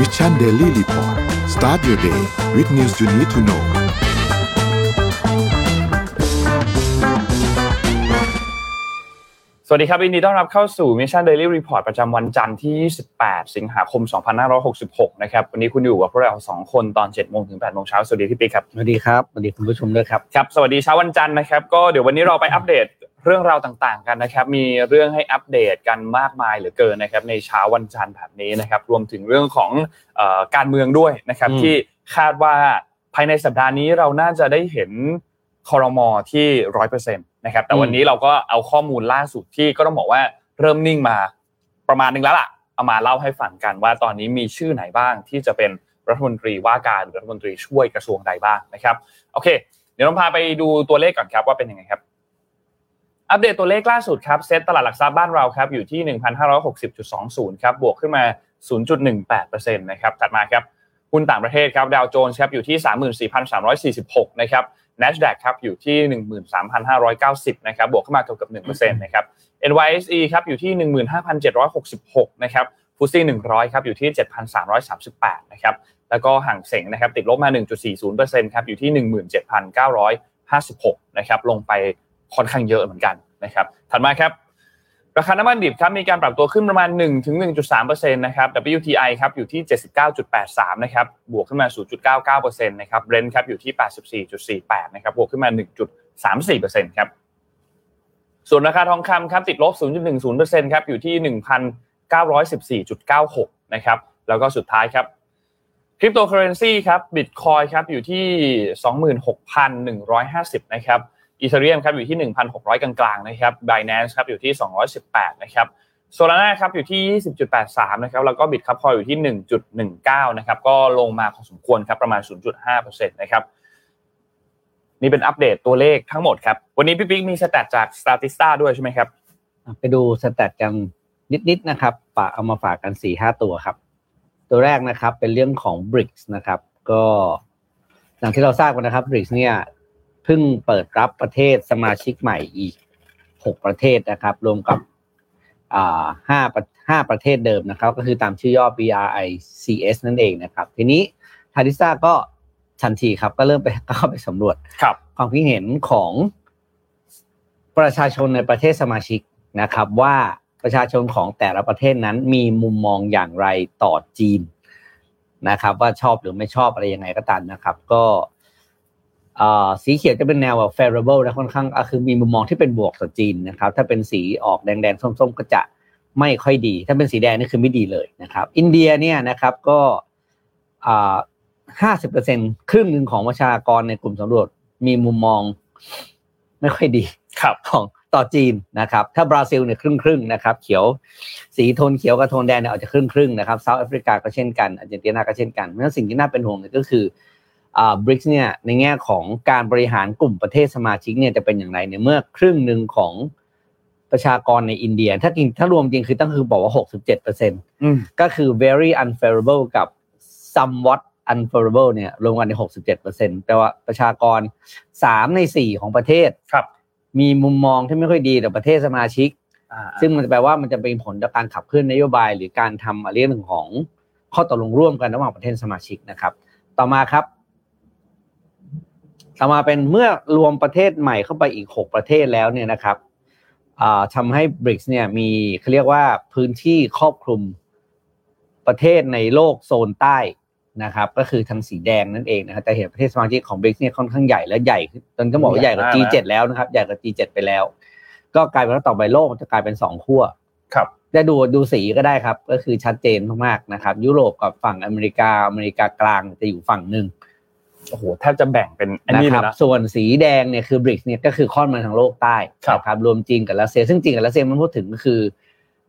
Mission Daily Report start your day with news you need to know สวัสดีครับยินดีต้อนรับเข้าสู่ Mission Daily Report ประจำวันจันทร์ที่28สิงหาคม 2566 นะครับ วันนี้คุณอยู่กับพวกเรา 2 คนตอน 7 โมงถึง 8 โมงเช้า สวัสดีพี่ปิ๊กครับ สวัสดีครับ สวัสดีคุณผู้ชมด้วยครับ ครับ สวัสดีเช้าวันจันทร์นะครับ ก็เดี๋ยววันนี้เราไปอัปเดต เรื่องราวต่างๆกันนะครับ มีเรื่องให้อัปเดตกันมากมายเหลือเกินนะครับ ในเช้าวันจันทร์แบบนี้นะครับ รวมถึงเรื่องของเอ่อการเมืองด้วยนะครับอืมที่คาดว่าภายในสัปดาห์นี้เราน่าจะได้เห็นคอรมอที่ร้อยเปอร์เซ็นต์นะครับ แต่วันนี้เราก็เอาข้อมูลล่าสุดที่ก็ต้องบอกว่าเริ่มนิ่งมาประมาณนึงแล้วล่ะเอามาเล่าให้ฟังกันว่าตอนนี้มีชื่อไหนบ้างที่จะเป็นรัฐมนตรีว่าการหรือรัฐมนตรีช่วยกระทรวงใดบ้างนะครับ โอเค เดี๋ยวเราพาไปดูตัวเลขก่อนครับว่าเป็นยังไงครับ อัปเดตตัวเลขล่าสุดครับเซ็ตตลาดหลักทรัพย์บ้านเราครับอยู่ที่ 1,560.20 ครับบวกขึ้นมา 0.18%นะครับถัดมาครับหุ้นต่างประเทศครับดาวโจนส์ครับอยู่ที่ 34,346 นะครับ NASDAQ ครับอยู่ที่ 13,590 นะครับบวกขึ้นมาเกือบๆ1%นะครับ NYSE ครับอยู่ที่ 15,766 นะครับฟุตซี่100 ครับอยู่ที่ 7,338 นะครับแล้วก็ห่างเสงนะครับติดลบมา 1.40%ครับอยู่ที่ 17,956 นะครับลงไป ค่อนข้างเยอะเหมือนกันนะครับถัดมาครับราคาน้ำมันดิบครับมีการปรับตัวขึ้นประมาณ1ถึง1.3%นะครับ WTI ครับอยู่ที่ 79.83 นะครับบวกขึ้นมา 0.99%นะครับ Brent ครับอยู่ที่ 84.48 นะครับบวกขึ้นมา 1.34%ครับส่วนราคาทองคำครับติดลบ 0.10%ครับอยู่ที่ 1,914.96 นะครับแล้วก็สุดท้ายครับคริปโตเคอเรนซีครับบิตคอยครับอยู่ที่ 26,150 นะครับ อีเธเรียมครับอยู่ที่ 1,600 กลางๆนะครับ Binance ครับอยู่ที่ 218 นะครับโซลาร่าครับอยู่ที่ 20.83 นะครับแล้วก็บิตครับคออยู่ที่ 1.19 นะครับก็ลงมาพอสมควรครับประมาณ 0.5%นะครับนี่เป็นอัปเดตตัวเลขทั้งหมดครับวันนี้พี่ปิ๊กมีสแตทจาก Statista ด้วยใช่ไหมครับไปดูสแตทกันนิดๆนะครับฝากเอามาฝากกันสี่ห้าตัวครับ ตัวแรกนะครับเป็นเรื่องของ BRICS นะครับก็อย่างที่เราทราบกันนะครับ BRICS เนี่ย เพิ่งเปิดรับประเทศสมาชิกใหม่อีกหกประเทศนะครับ รวมกับอ่าห้าประห้าประเทศเดิมนะครับ ก็คือตามชื่อย่อ BRICS นั่นเองนะครับ ทีนี้ทาริซ่าก็ทันทีครับ ก็เริ่มไปเข้าไปสำรวจครับความคิดเห็นของประชาชนในประเทศสมาชิกนะครับ ว่าประชาชนของแต่ละประเทศนั้นมีมุมมองอย่างไรต่อจีนนะครับ ว่าชอบหรือไม่ชอบอะไรยังไงก็ตามนะครับ ก็เอ่อ สีเขียวจะเป็นแนวแบบ favorable นะค่อนข้างอะคือมีมุมมองที่เป็นบวกต่อจีนนะครับ ถ้าเป็นสีออกแดงๆ ส้มๆ ก็จะไม่ค่อยดี ถ้าเป็นสีแดงนี่คือไม่ดีเลยนะครับ อินเดียเนี่ยนะครับก็อ่าห้าสิบเปอร์เซ็นครึ่งหนึ่งของประชากรในกลุ่มสำรวจมีมุมมองไม่ค่อยดีครับของต่อจีนนะครับ ถ้าบราซิลเนี่ยครึ่งครึ่งๆนะครับ เขียวสีโทนเขียวกับโทนแดงเนี่ยอาจจะครึ่งครึ่งๆนะครับเซาท์แอฟริกาก็เช่นกันอาร์เจนตินาก็เช่นกันเพราะฉะนั้นสิ่งที่น่าเป็นห่วงเนี่ยก็คืออ่า บริกเนี่ยในแง่ของการบริหารกลุ่มประเทศสมาชิกเนี่ยจะเป็นอย่างไรเนี่ยเมื่อครึ่งหนึ่งของประชากรในอินเดีย ถ้าจริงถ้ารวมจริงคือต้องคือบอกว่า 67เปอร์เซ็นต์อืมก็คือ very unfavorable กับ somewhat unfavorable เนี่ยรวมกันใน 67%แปลว่าประชากร 3 ใน 4 ของประเทศครับ มีมุมมองที่ไม่ค่อยดีต่อประเทศสมาชิกอ่าซึ่งมันจะแปลว่ามันจะเป็นผลต่อการขับเคลื่อนนโยบาย หรือการทำอะไรเรื่องของข้อตกลงร่วมกันระหว่างประเทศสมาชิกนะครับ ต่อมาครับ ต่อมาเป็นเมื่อรวมประเทศใหม่เข้าไปอีก 6 ประเทศแล้วเนี่ยนะครับอ่าทำให้ BRICS เนี่ยมีเขาเรียกว่าพื้นที่ครอบคลุมประเทศในโลกโซนใต้นะครับ ก็คือทางสีแดงนั่นเองนะครับแต่เห็นประเทศสมาชิกของ BRICS เนี่ยค่อนข้างใหญ่และใหญ่จนต้องบอกว่าใหญ่กว่า G7 แล้วนะครับ ใหญ่กว่า G7 ไปแล้ว ก็กลายเป็นว่าต่อไปโลกมันจะกลายเป็นสองขั้วครับจะดูดูสีก็ได้ครับ ก็คือชัดเจนมากๆนะครับ ยุโรปกับฝั่งอเมริกาอเมริกากลางจะอยู่ฝั่งหนึ่ง โอ้โหแทบจะแบ่งเป็นอันนะนี้คเลรับยนะส่วนสีแดงเนี่ยคือบริกเนี่ยก็คือค่อนมาทางโลกใต้ครับนะครับรวมจีนกับรัสเซีย ซึ่งจีนกับรัสเซียมันพูดถึงก็คือ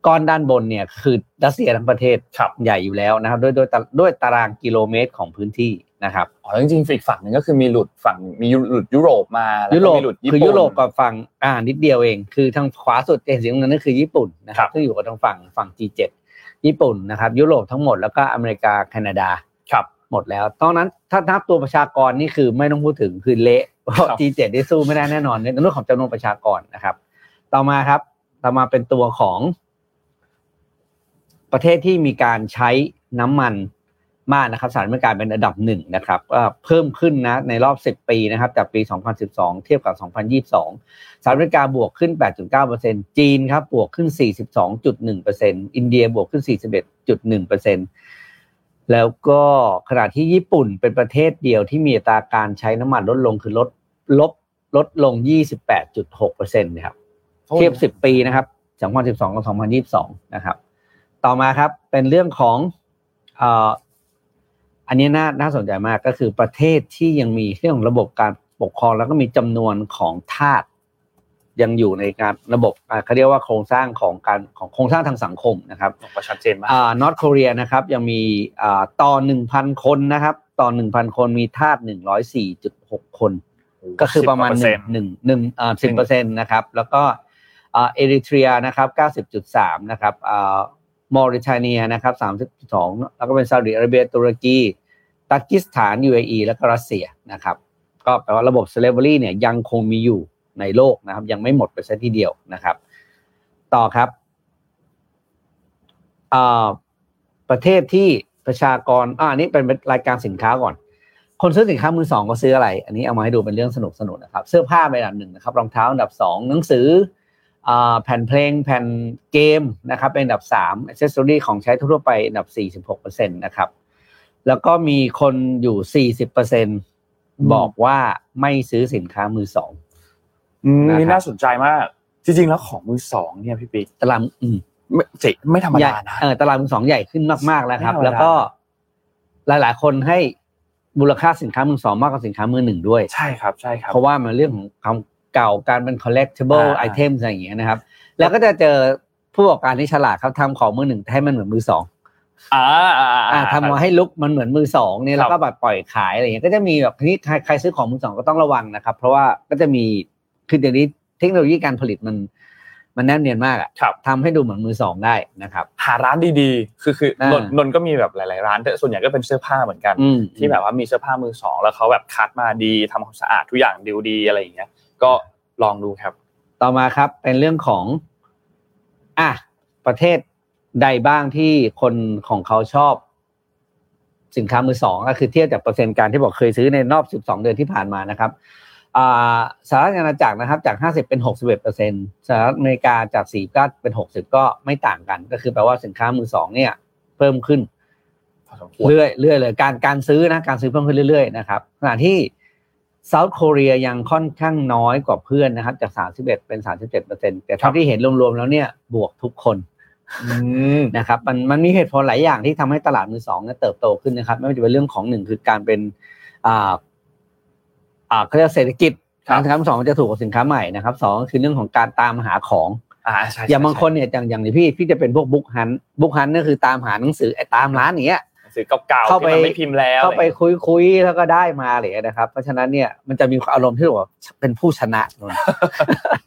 ก้อนด้านบนเนี่ยคือรัสเซียทั้งประเทศครับใหญ่อยู่แล้วนะครับ ด้วยด้วยตาด้วยตารางกิโลเมตรของพื้นที่นะครับอ๋อแล้วจริงๆอีกฝั่งหนึ่งก็คือมีหลุดฝั่งมีหลุดยุโรปมาแล้วยุก็โรปมีหลุดญี่คือปุ่นยุโรปกับฝั่งอ่านิดเดียวเอง คือทางขวาสุดจะเห็นสีน้ำเงินนั่นคือญี่ปุ่นนะคครัรับบซึ่งอยู่กับทางฝั่งฝั่ง G7 ญี่ปุ่นนะครับ ยุโรปทั้งหมดแล้วก็อเมริกาแคนาดาครับ หมดแล้วตอนนั้นถ้านับตัวประชากรนี่คือไม่ต้องพูดถึงคือเละเพราะครับ G7 ได้สู้ไม่ได้แน่นอนในเรื่องของจำนวนประชากรนะครับ ต่อมาครับ ต่อมาเป็นตัวของประเทศที่มีการใช้น้ำมันมากนะครับสหรัฐอเมริกาเป็นอันดับหนึ่งนะครับก็เพิ่มขึ้นนะในรอบ 10 ปีนะครับจากปี 2012 เทียบกับ 2022 สหรัฐอเมริกาบวกขึ้น 8.9%จีนครับบวกขึ้น 42.1%อินเดียบวกขึ้น 41.1% แล้วก็ขณะที่ญี่ปุ่นเป็นประเทศเดียวที่มีอัตราการใช้น้ำมันลดลงคือลดลบลดลง 28.6%นะครับ เทียบ 10 ปีนะครับ 2012 กับ 2022 นะครับ ต่อมาครับเป็นเรื่องของเอ่ออันนี้น่าน่าสนใจมากก็คือประเทศที่ยังมีเรื่องของระบบการปกครองแล้วก็มีจำนวนของทาส ยังอยู่ในการระบบอ่าเขาเรียกว่าโครงสร้างของการของโครงสร้างทางสังคมนะครับออกมาชัดเจนมากอ่านอตโคเรียนะครับยังมีอ่าต่อหนึ่งพันคนนะครับต่อหนึ่งพันคนมีทาสหนึ่งร้อยสี่จุดหกคน ก็คือประมาณหนึ่งหนึ่งหนึ่งอ่าสิบเปอร์เซ็นต์นะครับแล้วก็อ่าเอริเทรียนะครับเก้าสิบจุดสามนะครับอ่ามอริทาเนียนะครับสามสิบสองแล้วก็เป็นซาอุดิอาระเบียตุรกีตากิสถาน UAE แล้วก็รัสเซียนะครับก็แปลว่าระบบ slavery เนี่ยยังคงมีอยู่ ในโลกนะครับ ยังไม่หมดไปซะทีเดียวนะครับ ต่อครับประเทศที่ประชากรอ่านี้เป็นรายการสินค้าก่อน คนซื้อสินค้ามือสองก็ซื้ออะไร อันนี้เอามาให้ดูเป็นเรื่องสนุกสนุกนะครับ เสื้อผ้าเป็นอันดับหนึ่งนะครับ รองเท้าอันดับสองหนังสืออแผ่นเพลงแผ่นเกมนะครับ เป็นอันดับสามอ c เซสซรี่ของใช้ทั่วไปอันดับสี่สิบหกเปอร์เซ็นต์นะครับ แล้วก็มีคนอยู่สี่สิบเปอร์เซ็นบอกว่าไม่ซื้อสินค้ามือสอง นะครับนี่น่าสนใจมาก จริงๆแล้วของมือสองเนี่ยพี่ปิ๊กตลาดอืมไม่เจ๋ไม่ธรรมใหญ่ดานะเออตลาดมือสองใหญ่ขึ้นมากๆแล้วครับไม่ธรรมดาแล้วก็หลาย ๆ คนให้มูลค่าสินค้ามือสองมากกว่าสินค้ามือหนึ่งด้วยใช่ครับใช่ครับเพราะว่ามันเรื่องของความเก่าการเป็น collectible อ่า item อะไรอย่างเงี้ยนะครับ แล้วก็จะเจอผู้ประกอบการที่ฉลาดครับทำของมือหนึ่งให้มันเหมือนมือสองอ่าอ่าอ่าทำมาให้ลุกมันเหมือนมือสองเนี่ยครับแล้วก็แบบปล่อยขายอะไรอย่างเงี้ยก็จะมีแบบทีนี้ใครใครซื้อของมือสองก็ต้องระวังนะครับ เพราะว่าก็จะมี คือเดี๋ยวนี้เทคโนโลยีการผลิตมันมันแนบเนียนมากอะครับทำให้ดูเหมือนมือสองได้นะครับ หาร้านดีๆ คือคืออ่านนนนท์ก็มีแบบหลาย ๆ ร้านแต่ส่วนใหญ่ก็เป็นเสื้อผ้าเหมือนกันอืมที่แบบว่ามีเสื้อผ้ามือสองแล้วเขาแบบคัดมาดีทำความสะอาดทุกอย่างดีดีอะไรอย่างเงี้ย ก็ลองดูครับ ต่อมาครับเป็นเรื่องของอะประเทศใดบ้างที่คนของเขาชอบ สินค้ามือสองก็คือเทียบจากเปอร์เซ็นต์การที่บอกเคยซื้อในรอบ 12 เดือนที่ผ่านมานะครับอ่า สหรัฐอาณาจักรนะครับจาก 50 เป็น 61เปอร์เซ็นต์สหรัฐอเมริกาจาก4ก็เป็น 60 ก็ไม่ต่างกัน ก็คือแปลว่าสินค้ามือสองเนี่ย เพิ่มขึ้นพอสมควรเรื่อยเรื่อยเลยการการซื้อนะการซื้อเพิ่มขึ้นเรื่อยๆนะครับขณะที่เซาท์โคเรียยังค่อนข้างน้อยกว่าเพื่อนนะครับ จาก 31 เป็น 37เปอร์เซ็นแต่เท่าที่เห็นรวมๆแล้วเนี่ยบวกทุกคนอืมนะครับมันมันมีเหตุผลหลายอย่างที่ทำให้ตลาดมือสองเนี่ยเติบโตขึ้นนะครับ ไม่ว่าจะเป็นเรื่องของหนึ่งคือการเป็นอ่า อ่าเขาเรียกเศรษฐกิจครับสินค้ามือสองมันจะถูกกว่าสินค้าใหม่นะครับสองก็คือเรื่องของการตามหาของอ่าใช่อย่างบางคนเนี่ยอย่างอย่างที่พี่พี่จะเป็นพวกบุ๊กฮันบุ๊กฮันนี่คือตามหาหนังสือไอ้ตามร้านอย่างเงี้ยซื้อเก่าๆเข้าที่ไปมันไม่พิมพ์แล้วเข้าไปอะไรคุยคุยแล้วก็ได้มาอะไรอย่างเลยนะครับ เพราะฉะนั้นเนี่ยมันจะมีอารมณ์ที่แบบว่าเป็นผู้ชนะนนท์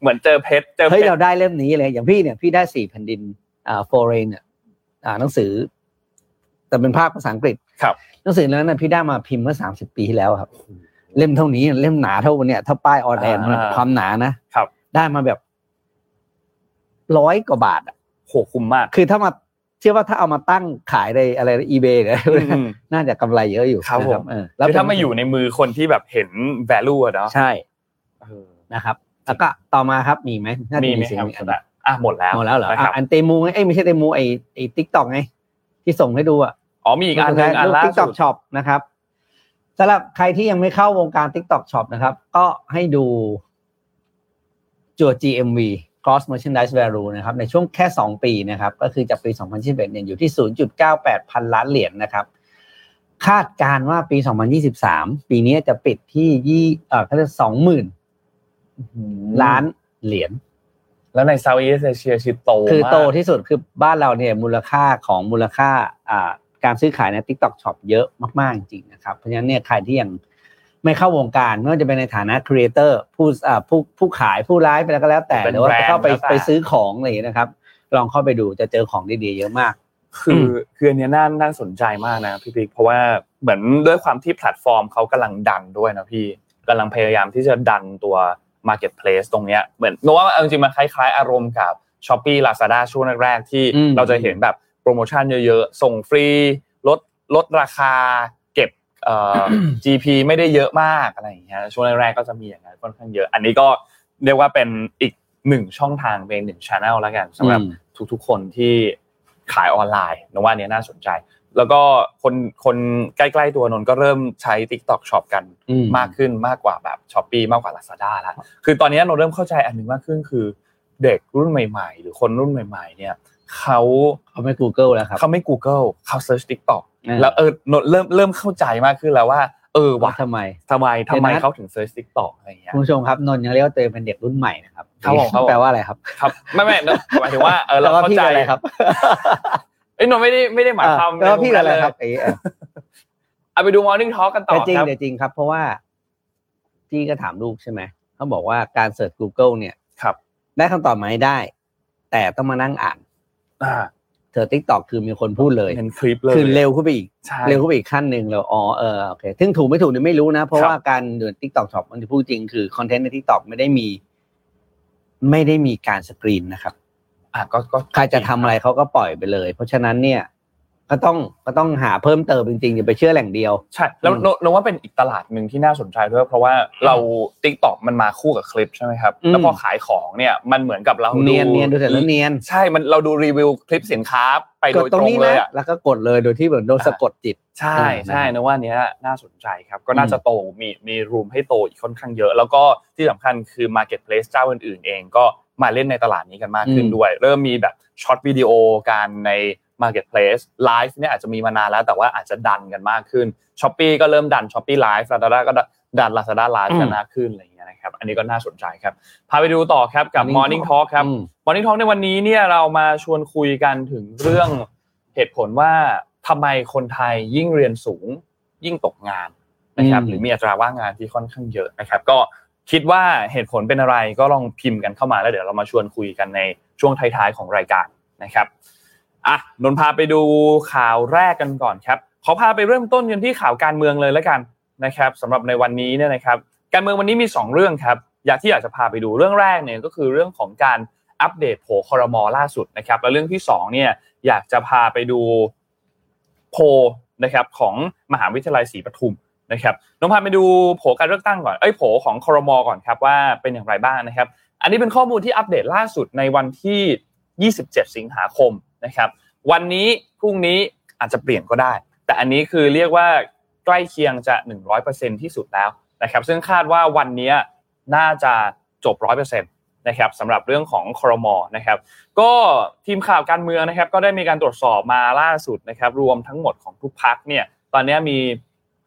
เหมือนเจอเพชรเจอเพเฮ้ยชรเราได้เล่มนี้เลยอย่างพี่เนี่ยพี่ได้สี่แผ่นดินอ่าโฟเรนเนี่ยอ่าหนังสือ แต่เป็นภาคภาษาอังกฤษครับหนังสือนั้นนะพี่ได้มาพิมพ์เมื่อสามสิบปีที่แล้วครับ เล่มเท่านี้เล่มหนาเท่าเนี่ยเท่าป้ายออนแอนอ่าความหนานะครับ ได้มาแบบร้อยกว่าบาทอะโหคุ้มมาก คือถ้ามาเชื่อว่าถ้าเอามาตั้งขายในอะไรอีเบย์เนี่ยอืมน่าจะกำไรเยอะอยู่ครับนะผมเออแล้วเป็นถ้ามาอยู่ในมือคนที่แบบเห็น value อะเนาะใช่เออนะครับ แล้วก็ต่อมาครับมีไหมน่าจะมีไหมสิ่งครับนี้คุณอะอะหมดแล้วหมดแล้วเหรอนะครับอะอัน Temu ไงเอ้ยไม่ใช่ Temu ไอไอ TikTok ไงที่ส่งให้ดูอะอ๋อมีอีกอันหนึ่งอันล่าทิกตสุด TikTok Shop นะครับ สำหรับใครที่ยังไม่เข้าวงการ TikTok Shop นะครับ ก็ให้ดูตัว GMV Gross Merchandise Value นะครับ ในช่วงแค่ 2 ปีนะครับ ก็คือจากปี 2021เนี่ยอยู่ที่ 0.98 พันล้านเหรียญนะครับ คาดการณ์ว่าปี 2023 ปีนี้จะปิดที่ยี่เอ่อเขาเรียกสองหมื่นล้านเหรียญแล้วใน Southeast Asia คือโตคือมากโตที่สุดคือบ้านเราเนี่ยมูลค่าของมูลค่าอ่า การซื้อขายใน TikTok Shop เยอะมากๆจริงๆนะครับ เพราะฉะนั้นเนี่ยใครที่ยังไม่เข้าวงการไม่ว่าจะเป็นในฐานะ creator ผู้อ่าผู้ผู้ขายผู้ไลฟ์ไปแล้วก็แล้วแต่เป็นหรือว่าแบรนด์จะเข้าไปแล้วแต่ไปซื้อของอะไรอย่างเงี้ยนะครับ ลองเข้าไปดูจะเจอของดีๆเยอะมาก คือคืออันเนี้ยน่าน่าสนใจมากนะพี่ปิ๊กเพราะว่าเหมือนด้วยความที่แพลตฟอร์มเขากำลังดันด้วยนะพี่กำลังพยายามที่จะดันตัว Marketplace ตรงเนี้ยเหมือนโนว่าเอาจริงๆมันคล้ายๆ อารมณ์กับ s h อ p e e Lazada ช่วงแรกๆที่อืมเราจะเห็นแบบ โปรโมชั่นเยอะๆ ส่งฟรีลดลดราคาเก็บเอ่อ GP ไม่ได้เยอะมากอะไรอย่างเงี้ยช่วงแรกๆก็จะมีอย่างนั้นค่อนข้างเยอะ อันนี้ก็เรียกว่าเป็นอีกหนึ่งช่องทางเป็นหนึ่งช anel แล้วกันสำหรับอืมทุกๆคนที่ขายออนไลน์นว่าอันเนี้ยน่าสนใจ แล้วก็คนคนใกล้ๆตัวนนท์ก็เริ่มใช้ TikTok Shop กันอืมมากขึ้นมากกว่าแบบ s h อ p e e มากกว่า Lazada แล้วคือตอนนี้เราเริ่มเข้าใจอันหนึ่งมากขึ้นคือเด็กรุ่นใหม่ ๆ หรือคนรุ่นใหม่ ๆ เนี่ย เขาเขาไม่ Google แล้วครับเขาไม่ Google เขา Search TikTok อ่าแล้วเออนนท์เริ่มเริ่มเข้าใจมากขึ้นแล้วว่า เออว่าว่ะทำไมทำไมทำไมเดี๋ยวนะเขาถึง Search TikTok อะไรอย่างเงี้ยคุณผู้ชมครับนนท์ยังเรียกว่าตัวเองเป็นเด็กรุ่นใหม่นะครับครับผมครับผมแปลว่าอะไรครับครับไม่ไม่หมายถึงว่าเออเราแปลว่าเข้าพี่ใจอะไรครับเอ้ยนนท์ไม่ได้ไม่ได้หมายความแปลว่าพี่อะไรในมุมนั้นเลยครับเออเอาไปดู Morning Talk กันต่อแต่จริงครับแตแต่จริงครับ เพราะว่าพี่ก็ถามลูกใช่ไหมเขาบอกว่าการเสิร์ช Google เนี่ยครับ ได้คำตอบมาให้ได้ แต่ต้องมานั่งอ่านอ่า search TikTok คือมีคนพูดเลยเห็นคลิปเลยคือเร็วขึ้นไปอีกใช่เร็วขึ้นไปอีกขั้นหนึ่งแล้วอ๋อเออโอเคถึงถูกไม่ถูกเนี่ยไม่รู้นะ เพราะครับว่าการเดิน TikTok Shop มันจะพูดจริงคือคอนเทนต์ใน TikTok ไม่ได้มี ไม่ได้มีการสกรีนนะครับอะก็ก็ใครจะทำอะไรเขาก็ปล่อยไปเลย เพราะฉะนั้นเนี่ย ก็ต้องก็ต้องหาเพิ่มเติมจริงๆอย่าไปเชื่อแหล่งเดียว ใช่แล้วอืมโนโนว่าเป็นอีกตลาดหนึ่งที่น่าสนใจด้วยเพราะว่าเรา t ิ k t o k มันมาคู่กับคลิปใช่ไหมครับอืมแล้วพอขายของเนี่ยมันเหมือนกับเราดูเนียนเนียนดูเสร็จแล้วเนียนใช่มันเราดูรีวิวคลิปสินค้าไปกโดดยตตรรงงนี้เลนะยอะแล้วก็กดเลยโดยที่เหมือนโดนอ่าสะกดจิต ใช่อ่าใช่นะนะว่าเนี้ยน่าสนใจครับก็น่าจะโตมีมีรูมให้โตอีกค่อนข้างเยอะ แล้วก็ที่สำคัญคือ Marketplace เจ้าอื่นๆเองก็มาเล่นในตลาดนี้กันมากขึ้นอืมด้วย เริ่มมีแบบช็อตวิดีโอการใน Marketplace Live เนี่ยอาจจะมีมานานแล้วแต่ว่าอาจจะดันกันมากขึ้น s h อ p e e ก็เริ่มดัน s h อ p e e Live Lazada ก็ดัน Lazada Live กันมากขึ้นอะไรอย่างเงี้ยนะครับอันนี้ก็น่าสนใจครับ พาไปดูต่อครับกับ Morning Talk ครับอืม Morning Talk ในวันนี้เนี่ยเรามาชวนคุยกันถึงเรื่องเหตุผลว่าทำไมคนไทยยิ่งเรียนสูงยิ่งตกงานนะครับอืมหรือมีอัตราว่างงานที่ค่อนข้างเยอะนะครับ ก็คิดว่าเหตุผลเป็นอะไรก็ลองพิมพ์กันเข้ามาแล้วเดี๋ยวเรามาชวนคุยกันในช่วงท้ายๆของรายการนะครับ อะนนพาไปดูข่าวแรกกันก่อนครับขอพาไปเริ่มต้นกันที่ข่าวการเมืองเลยแล้วกันนะครับสำหรับในวันนี้เนี่ยนะครับ การเมืองวันนี้มี 2 เรื่องครับ อยากที่อยากจะพาไปดูเรื่องแรกเนี่ยก็คือเรื่องของการอัปเดตโผคอรมอล่าสุดนะครับ แล้วเรื่องที่2เนี่ยอยากจะพาไปดูโพลนะครับของมหาวิทยาลัยศรีปทุมนะครับน้องพาไปดูโผการเลือกตั้งก่อนเอ้ยโผของคอรมอก่อนครับว่าเป็นอย่างไรบ้างนะครับ อันนี้เป็นข้อมูลที่อัปเดตล่าสุดในวันที่ 27 สิงหาคม นะครับ วันนี้พรุ่งนี้อาจจะเปลี่ยนก็ได้ แต่อันนี้คือเรียกว่าใกล้เคียงจะ 100%ที่สุดแล้วนะครับ ซึ่งคาดว่าวันนี้น่าจะจบ 100%นะครับสำหรับเรื่องของคอรมอนะครับ ก็ทีมข่าวการเมืองนะครับ ก็ได้มีการตรวจสอบมาล่าสุดนะครับ รวมทั้งหมดของทุกพักเนี่ย ตอนนี้มี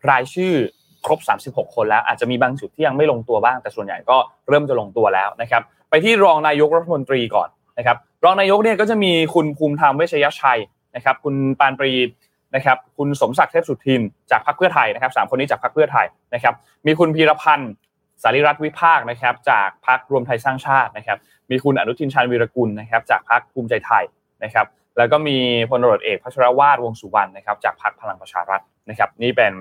รายชื่อครบ 36 คนแล้วอาจจะมีบางจุดที่ยังไม่ลงตัวบ้าง แต่ส่วนใหญ่ก็เริ่มจะลงตัวแล้วนะครับ ไปที่รองนายกรัฐมนตรีก่อนนะครับ รองนายกเนี่ยก็จะมีคุณภูมิธรรมเวชยชัยนะครับคุณปานปรีนะครับคุณสมศักดิ์เทพสุทินจากพรรคเพื่อไทยนะครับสามคนนี้จากพรรคเพื่อไทยนะครับมีคุณพีรพันธ์สารีรัตน์วิภาคนะครับจากพรรครวมไทยสร้างชาตินะครับมีคุณอนุทินชาญวีรกุลนะครับจากพรรคภูมิใจไทยนะครับแล้วก็มีพลตรวจเอกพัชรวาทวงสุวรรณนะครับจากพรรคพลังประชารัฐนะครับนี่เป็น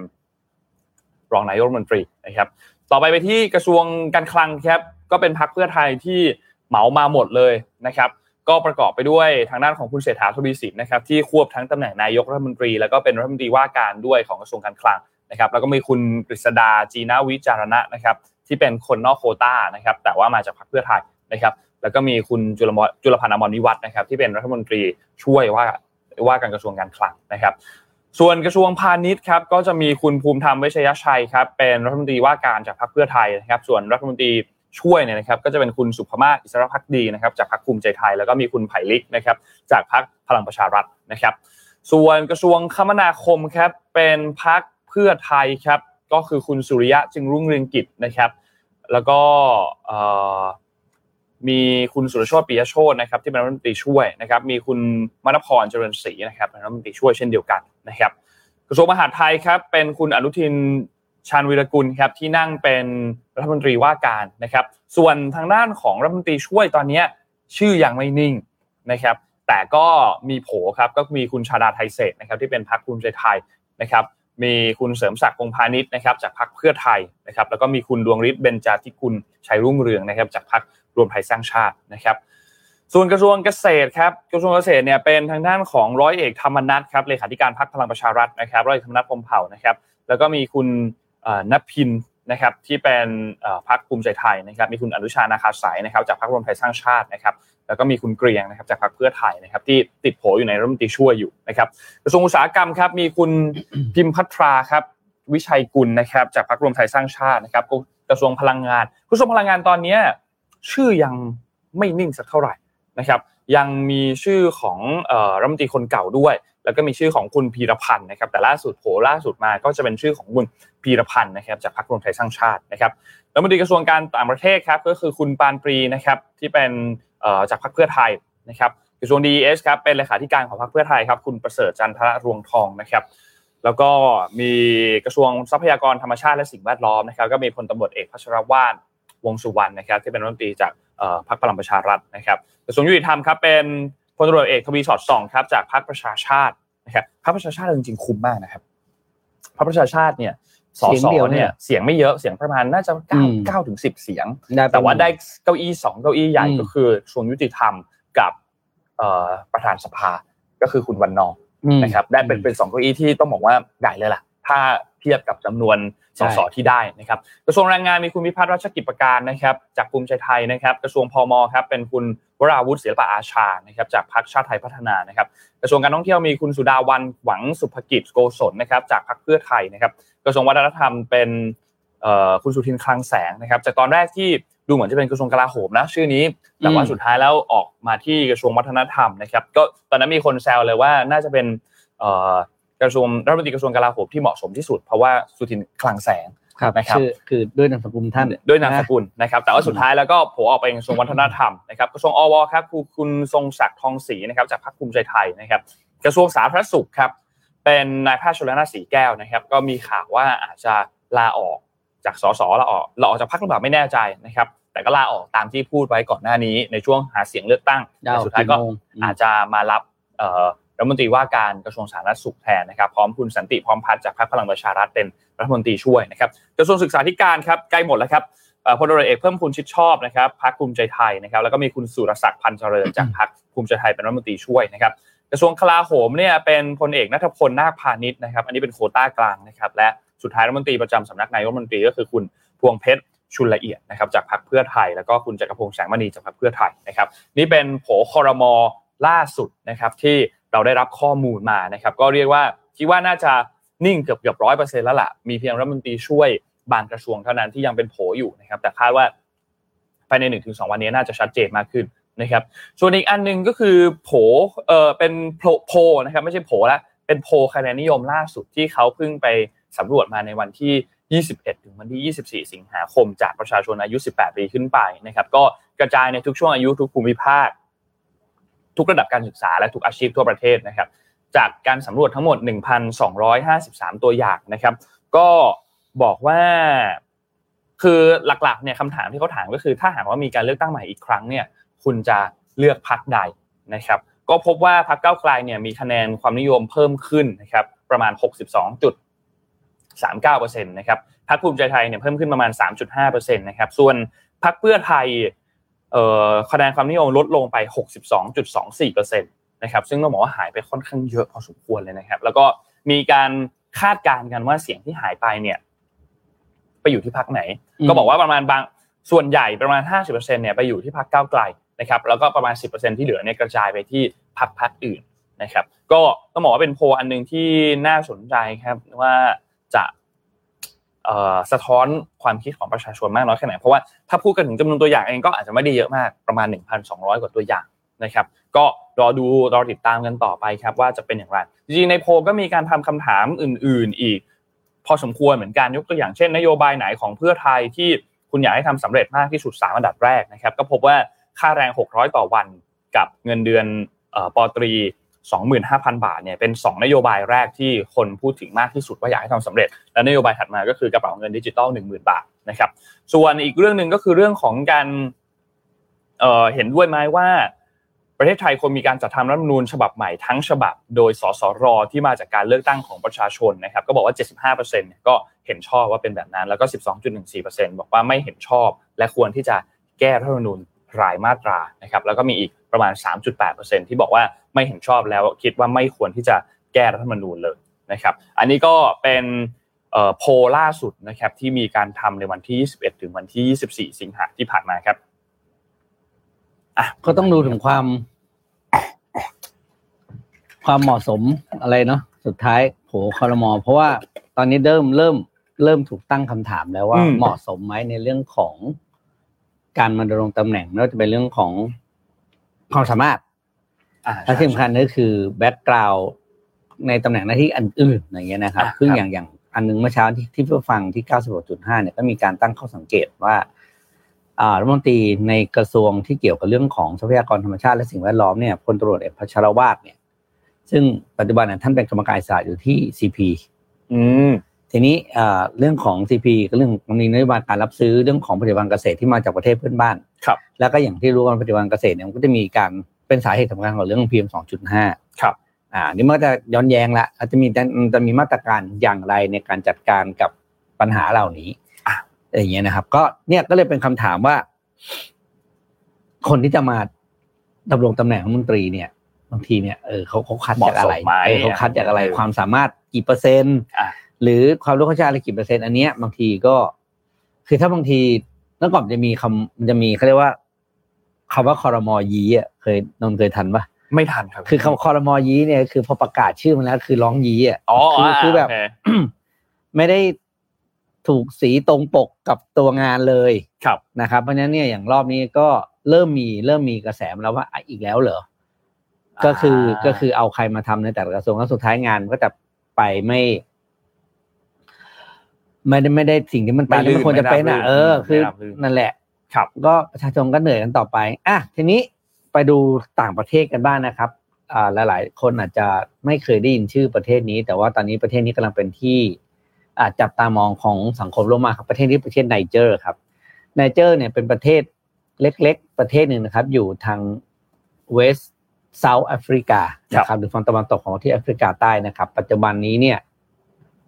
รองนายกรัฐมนตรีนะครับต่อไปไปที่กระทรวงการคลังครับก็เป็นพรรคเพื่อไทยที่เหมามาหมดเลยนะครับ ก็ประกอบไปด้วยทางด้านของคุณเศรษฐาทวีสินนะครับที่ควบทั้งตำแหน่งนายกรัฐมนตรี แล้วก็เป็นรัฐมนตรีว่าการด้วยของกระทรวงการคลังนะครับ แล้วก็มีคุณกฤษดาจีนาวิจารณะนะครับ ที่เป็นคนนอกโคต้านะครับ แต่ว่ามาจากพรรคเพื่อไทยนะครับ แล้วก็มีคุณจุลมจุลพันธ์อมรนิวัฒน์นะครับ ที่เป็นรัฐมนตรีช่วยว่าว่าการกระทรวงการคลังนะครับ ส่วนกระทรวงพาณิชย์ครับก็จะมีคุณภูมิธรรมเวชยชัยครับเป็นรัฐมนตรีว่าการจากพรรคเพื่อไทยนะครับ ส่วนรัฐมนตรี ช่วยเนี่ยนะครับก็จะเป็นคุณสุภมาอิสระพักดีนะครับจากพรรคภูมิใจไทย แล้วก็มีคุณไผ่ลิกนะครับจากพรรคพลังประชารัฐนะครับ ส่วนกระทรวงคมนาคมครับเป็นพรรคเพื่อไทยครับก็คือคุณสุริยะจึงรุ่งเรืองกิจนะครับ แล้วก็มีคุณสุรโชติปิยโชตนะครับที่เป็นรัฐมนตรีช่วยนะครับ มีคุณมณพรเจริญศรีนะครับเป็นรัฐมนตรีช่วยเช่นเดียวกันนะครับ กระทรวงมหาดไทยครับเป็นคุณอนุทิน ชาญวีรกุลครับที่นั่งเป็นรัฐมนตรีว่าการนะครับ ส่วนทางด้านของรัฐมนตรีช่วยตอนนี้ชื่อยังไม่นิ่งนะครับ แต่ก็มีโผครับก็มีคุณชาดาไทยเศรษนะครับที่เป็นพรรคภูมิใจไทยนะครับมีคุณเสริมศักดิ์พงพาณิชย์นะครับจากพรรคเพื่อไทยนะครับแล้วก็มีคุณดวงฤทธิ์เบญจาธิกุลชัยรุ่งเรืองนะครับจากพรรครวมไทยสร้างชาตินะครับ ส่วนกระทรวงเกษตรครับกระทรวงเกษตรเนี่ยเป็นทางด้านของร้อยเอกธรรมนัฐครับเลขาธิการพรรคพลังประชารัฐนะครับร้อยเอกธรรมนัฐพรมเผ่านะครับ แล้วก็มีคุณ นภินนะครับที่เป็นพรรคภูมิใจไทยนะครับมีคุณอนุชานาคาสายนะครับจากพรรครวมไทยสร้างชาตินะครับแล้วก็มีคุณเกรียงนะครับจากพรรคเพื่อไทยนะครับที่ติดโผอยู่ในรัฐมนตรีช่วยอยู่นะครับกระทรวงอุตสาหกรรมครับมีคุณพิมพัทราครับวิชัยกุลนะครับจากพรรครวมไทยสร้างชาตินะครับกระทรวงพลังงาน กระทรวงพลังงานตอนนี้ชื่อยังไม่นิ่งสักเท่าไหร่ นะครับยังมีชื่อของรัฐมนตรีคนเก่าด้วย แล้วก็มีชื่อของคุณพีรพันธ์นะครับแต่ล่าสุดโผล่ล่าสุดมาก็จะเป็นชื่อของคุณพีรพันธ์นะครับจากพรรครวมไทยสร้างชาตินะครับรัฐมนตรีกระทรวงการต่างประเทศครับก็คือคุณปานปรีนะครับที่เป็นจากพรรคเพื่อไทยนะครับกระทรวงดีเอสครับเป็นเลขาธิการของพรรคเพื่อไทยครับคุณประเสริฐจันทระรวงทองนะครับแล้วก็มีกระทรวงทรัพยากรธรรมชาติและสิ่งแวดล้อมนะครับก็มีพลตำรวจเอกพัชรวาทวงสุวรรณนะครับที่เป็นรัฐมนตรีจาก พรรคพลังประชารัฐนะครับกระทรวงยุติธรรมครับเป็นพลตำรวจเอกทวีสอดส่องครับจากพรรคประชาชาตินะครับพรรคประชาชาติจริงๆคุ้มมากนะครับพรรคประชาชาติเนี่ยสสเนี่ยเสียงไม่เยอะเสียงประมาณน่าจะเก้าเก้าถึงสิบเสียง แต่ว่าได้เก้าอี้สองเก้าอี้ใหญ่ก็คือส่วนยุติธรรมกับประธานสภาก็คือคุณวันนอนะครับได้เป็นเป็นสองเก้าอี้ที่ต้องบอกว่าใหญ่เลยล่ะ ถ้าเทียบกับจำนวนสสที่ได้นะครับ กระทรวงแรงงานมีคุณพิพัฒน์รัชกิจประการนะครับจากภูมิใจไทยนะครับ กระทรวงพมครับเป็นคุณวราวุฒิศิลปะอาชานะครับจากพรรคชาติไทยพัฒนานะครับ กระทรวงการท่องเที่ยวมีคุณสุดาวันหวังสุภกิจโกศลนะครับจากพรรคเพื่อไทยนะครับ กระทรวงวัฒนธรรมเป็นคุณสุทินคลังแสงนะครับ จากตอนแรกที่ดูเหมือนจะเป็นกระทรวงกลาโหมนะชื่อนี้ แต่ว่าสุดท้ายแล้วออกมาที่กระทรวงวัฒนธรรมนะครับ ก็ตอนนั้นมีคนแซวเลยว่าน่าจะเป็น กระทรวงรัฐมนตรีกระทรวงกลาโหมที่เหมาะสมที่สุด เพราะว่าสุทินคลังแสงนะครับคือด้วยนามสกุลท่านด้วยนามสกุลนะครับ แต่ว่าสุดท้ายแล้วก็โผล่ออกไปกระทรวงวัฒนธรรมนะครับกระทรวงอวครับคุณทรงศักดิ์ทองศรีนะครับจากพรรคภูมิใจไทยนะครับ กระทรวงสาธารณสุขครับเป็นนายแพทย์ชลนาสีแก้วนะครับ ก็มีข่าวว่าอาจจะลาออกจากสสลาออกลาออกจากพรรคหรือเปล่าไม่แน่ใจนะครับ แต่ก็ลาออกตามที่พูดไว้ก่อนหน้านี้ในช่วงหาเสียงเลือกตั้งแต่สุดท้ายก็อาจจะมารับ รัฐมนตรีว่าการกระทรวงสาธารณสุขแทนนะครับพร้อมคุณสันติพร้อมพัฒน์จากพรรคพลังประชารัฐเป็นรัฐมนตรีช่วยนะครับกระทรวงศึกษาธิการครับใกล้หมดแล้วครับพลตรเอกเพิ่มพูนชิดชอบนะครับพรรคภูมิใจไทยนะครับแล้วก็มีคุณสุรศักดิ์พันธ์เจริญจากพรรคภูมิใจไทยเป็นรัฐมนตรีช่วยนะครับกระทรวงคลาโหมเนี่ยเป็นพลเอกนัทพลนาคพาณิชย์นะครับอันนี้เป็นโคต้ากลางนะครับและสุดท้ายรัฐมนตรีประจำสำนักนายกรัฐมนตรีก็คือคุณพวงเพชรชุนละเอียดนะครับจากพรรคเพื่อไทย แล้วก็คุณจักรพงษ์แสงมณีจากพรรคเพื่อไทยนะครับนี่เป็นโผคอรมอล่าสุดนะครับที่ เราได้รับข้อมูลมานะครับก็เรียกว่าคิดว่าน่าจะนิ่งเกือบเกือบร้อยเปอร์เซ็นต์แล้วล่ะมีเพียงรัฐมนตรีช่วยบางกระทรวงเท่านั้นที่ยังเป็นโผอยู่นะครับแต่คาดว่าภายในหนึ่งถึงสองวันนี้น่าจะชัดเจนมากขึ้นนะครับส่วนอีกอันหนึ่งก็คือโผเออเป็นโพนะครับไม่ใช่โผละเป็นโพคะแนนนิยมล่าสุดที่เขาเพิ่งไปสำรวจมาในวันที่ 21 ถึงวันที่ 24 สิงหาคม จากประชาชนอายุ 18 ปีขึ้นไปนะครับก็กระจายในทุกช่วงอายุทุกภูมิภาค ทุกระดับการศึกษาและทุกอาชีพทั่วประเทศนะครับ จากการสำรวจทั้งหมด 1,253 ตัวอย่างนะครับ ก็บอกว่าคือหลักๆเนี่ยคำถามที่เขาถามก็คือ ถ้าหากว่ามีการเลือกตั้งใหม่อีกครั้งเนี่ยคุณจะเลือกพรรคใดนะครับ ก็พบว่าพรรคก้าไกลเนี่ยมีคะแนนความนิยมเพิ่มขึ้นนะครับประมาณ 62.39%นะครับพรรคภูมิใจไทยเนี่ยเพิ่มขึ้นประมาณ 3.5%นะครับส่วนพรรคเพื่อไทย คะแนนความนิยมลดลงไป 62.24%นะครับซึ่งต้องบอกว่าหายไปค่อนข้างเยอะพอสมควรเลยนะครับ แล้วก็มีการคาดการณ์กันว่าเสียงที่หายไปเนี่ย ไปอยู่ที่พักไหน ก็บอกว่าประมาณบางส่วนใหญ่ประมาณ 50%เนี่ยไปอยู่ที่พักก้าวไกลนะครับ แล้วก็ประมาณ 10%ที่เหลือเนี่ยกระจายไปที่พักพักอื่นนะครับ ก็ต้องบอกว่าเป็นโพอันนึงที่น่าสนใจครับว่าจะ สะท้อนความคิดของประชาชนมากน้อยแค่ไหน เพราะว่าถ้าพูดกันถึงจำนวนตัวอย่างเองก็อาจจะไม่ได้เยอะมากประมาณ 1,200 กว่าตัวอย่างนะครับ ก็รอดูรอติดตามกันต่อไปครับว่าจะเป็นอย่างไร จริงๆในโพก็มีการทำคำถามอื่น ๆ อีก พอสมควรเหมือนกันยกตัวอย่างเช่น นโยบายไหนของเพื่อไทยที่คุณอยากให้ทำสำเร็จมากที่สุดสามอันดับแรกนะครับ ก็พบว่าค่าแรง 600 ต่อวันกับเงินเดือนป.ตรี 25,000 บาทเนี่ยเป็น 2 นโยบายแรกที่คนพูดถึงมากที่สุดว่าอยากให้ทำสำเร็จ และนโยบายถัดมาก็คือกระเป๋าเงินดิจิตอล10,000 บาทนะครับส่วนอีกเรื่องหนึ่งก็คือเรื่องของการเห็นด้วยไหมว่า ประเทศไทยควรมีการจัดทำรัฐธรรมนูญฉบับใหม่ทั้งฉบับ โดยสสรที่มาจากการเลือกตั้งของประชาชนนะครับก็บอกว่า 75%ก็เห็นชอบว่าเป็นแบบนั้นแล้วก็ 12.14%บอกว่าไม่เห็นชอบ และควรที่จะแก้รัฐธรรมนูญ รายมาตรานะครับแล้วก็มีอีกประมาณ 3.8%ที่บอกว่าไม่เห็นชอบแล้วคิดว่าไม่ควรที่จะแก้รัฐธรรมนูญเลยนะครับอันนี้ก็เป็นโพลล่าสุดนะครับที่มีการทำในวันที่ 21 ถึงวันที่ 24 สิงหาที่ผ่านมาครับอะก็ต้องดูถึงความ ความเหมาะสมอะไรเนาะสุดท้ายโผคอรมอเพราะว่าตอนนี้เริ่มเริ่มเริ่มถูกตั้งคำถามแล้วว่าเหมาะสมไหมในเรื่องของ การมาดำรงตำแหน่งไม่ว่าจะเป็นเรื่องของความสามารถและที่สำคัญก็คือแบ็กกราวด์ในตำแหน่งหน้าที่อันอื่นอย่างเงี้ยนะครับซึ่งอย่างอย่างอันนึงเมื่อเช้าที่ที่เพื่อฟังที่96.5เนี่ยก็มีการตั้งข้อสังเกตว่ารัฐมนตรีในกระทรวงที่เกี่ยวกับเรื่องของทรัพยากรธรรมชาติและสิ่งแวดล้อมเนี่ยพลตรวจเอกพัชรวาทเนี่ย ซึ่งปัจจุบันท่านเป็นกรรมการอิสระอยู่ที่ CP ทีนี้เรื่องของ CP ก็เรื่องมีนโยบายการรับซื้อเรื่องของผลิตภัณฑ์เกษตรที่มาจากประเทศเพื่อนบ้านครับ แล้วก็อย่างที่รู้กันผลิตภัณฑ์เกษตรเนี่ยมันก็จะมีการเป็นสาเหตุสำคัญของเรื่อง PM สองจุดห้าครับอ่านี่มันจะย้อนแย้งละอาจจะมีจะมีมาตรการอย่างไรในการจัดการกับปัญหาเหล่านี้อย่างเงี้ยนะครับ ก็เนี่ยก็เลยเป็นคำถามว่า คนที่จะมาดำรงตำแหน่งรัฐมนตรีเนี่ยบางทีเนี่ยเออเขาเขาคัดจากอะไรเขาคัดจากอะไรความสามารถกี่เปอร์เซ็นต์ หรือความรู้ข้าชาอะไรกี่เปอร์เซ็นต์อันเนี้ยบางทีก็ คือถ้าบางทีเมื่อก่อนจะมีคำมันจะมีเขาเรียกว่าคำว่าคอรมอยีอะเคยนนเคยทันปะไม่ทันครับ คือคำคอรมอยีเนี่ยคือพอประกาศชื่อมันแล้ว คือร้องยีอะอ๋อคือคือแบบ ไม่ได้ถูกสีตรงปกกับตัวงานเลยครับนะครับ เพราะฉะนั้นเนี่ยอย่างรอบนี้ก็เริ่มมีเริ่มมีกระแสมาแล้วว่าอีกแล้วเหรอก็คือก็คือเอาใครมาทำในแต่ละกระทรวงแล้วสุดท้ายงานก็จะไปไม่ ไม่ได้ไม่ได้สิ่งที่มันตามที่มันควรจะเป็นอะเออคือนั่นแหละครับก็ประชาชนก็เหนื่อยกันต่อไปอะทีนี้ไปดูต่างประเทศกันบ้างนะครับอ่าหลาย ๆ คนอาจจะไม่เคยได้ยินชื่อประเทศนี้ แต่ว่าตอนนี้ประเทศนี้กำลังเป็นที่อ่าจับตามองของสังคมโลกมาครับประเทศนี้ประเทศไนเจอร์ครับไนเจอร์เนี่ยเป็นประเทศเล็ก ๆ ประเทศหนึ่งนะครับ อยู่ทาง West South Africa นะครับหรือฝั่งตะวันตกของที่แอฟริกาใต้นะครับ ปัจจุบันนี้เนี่ย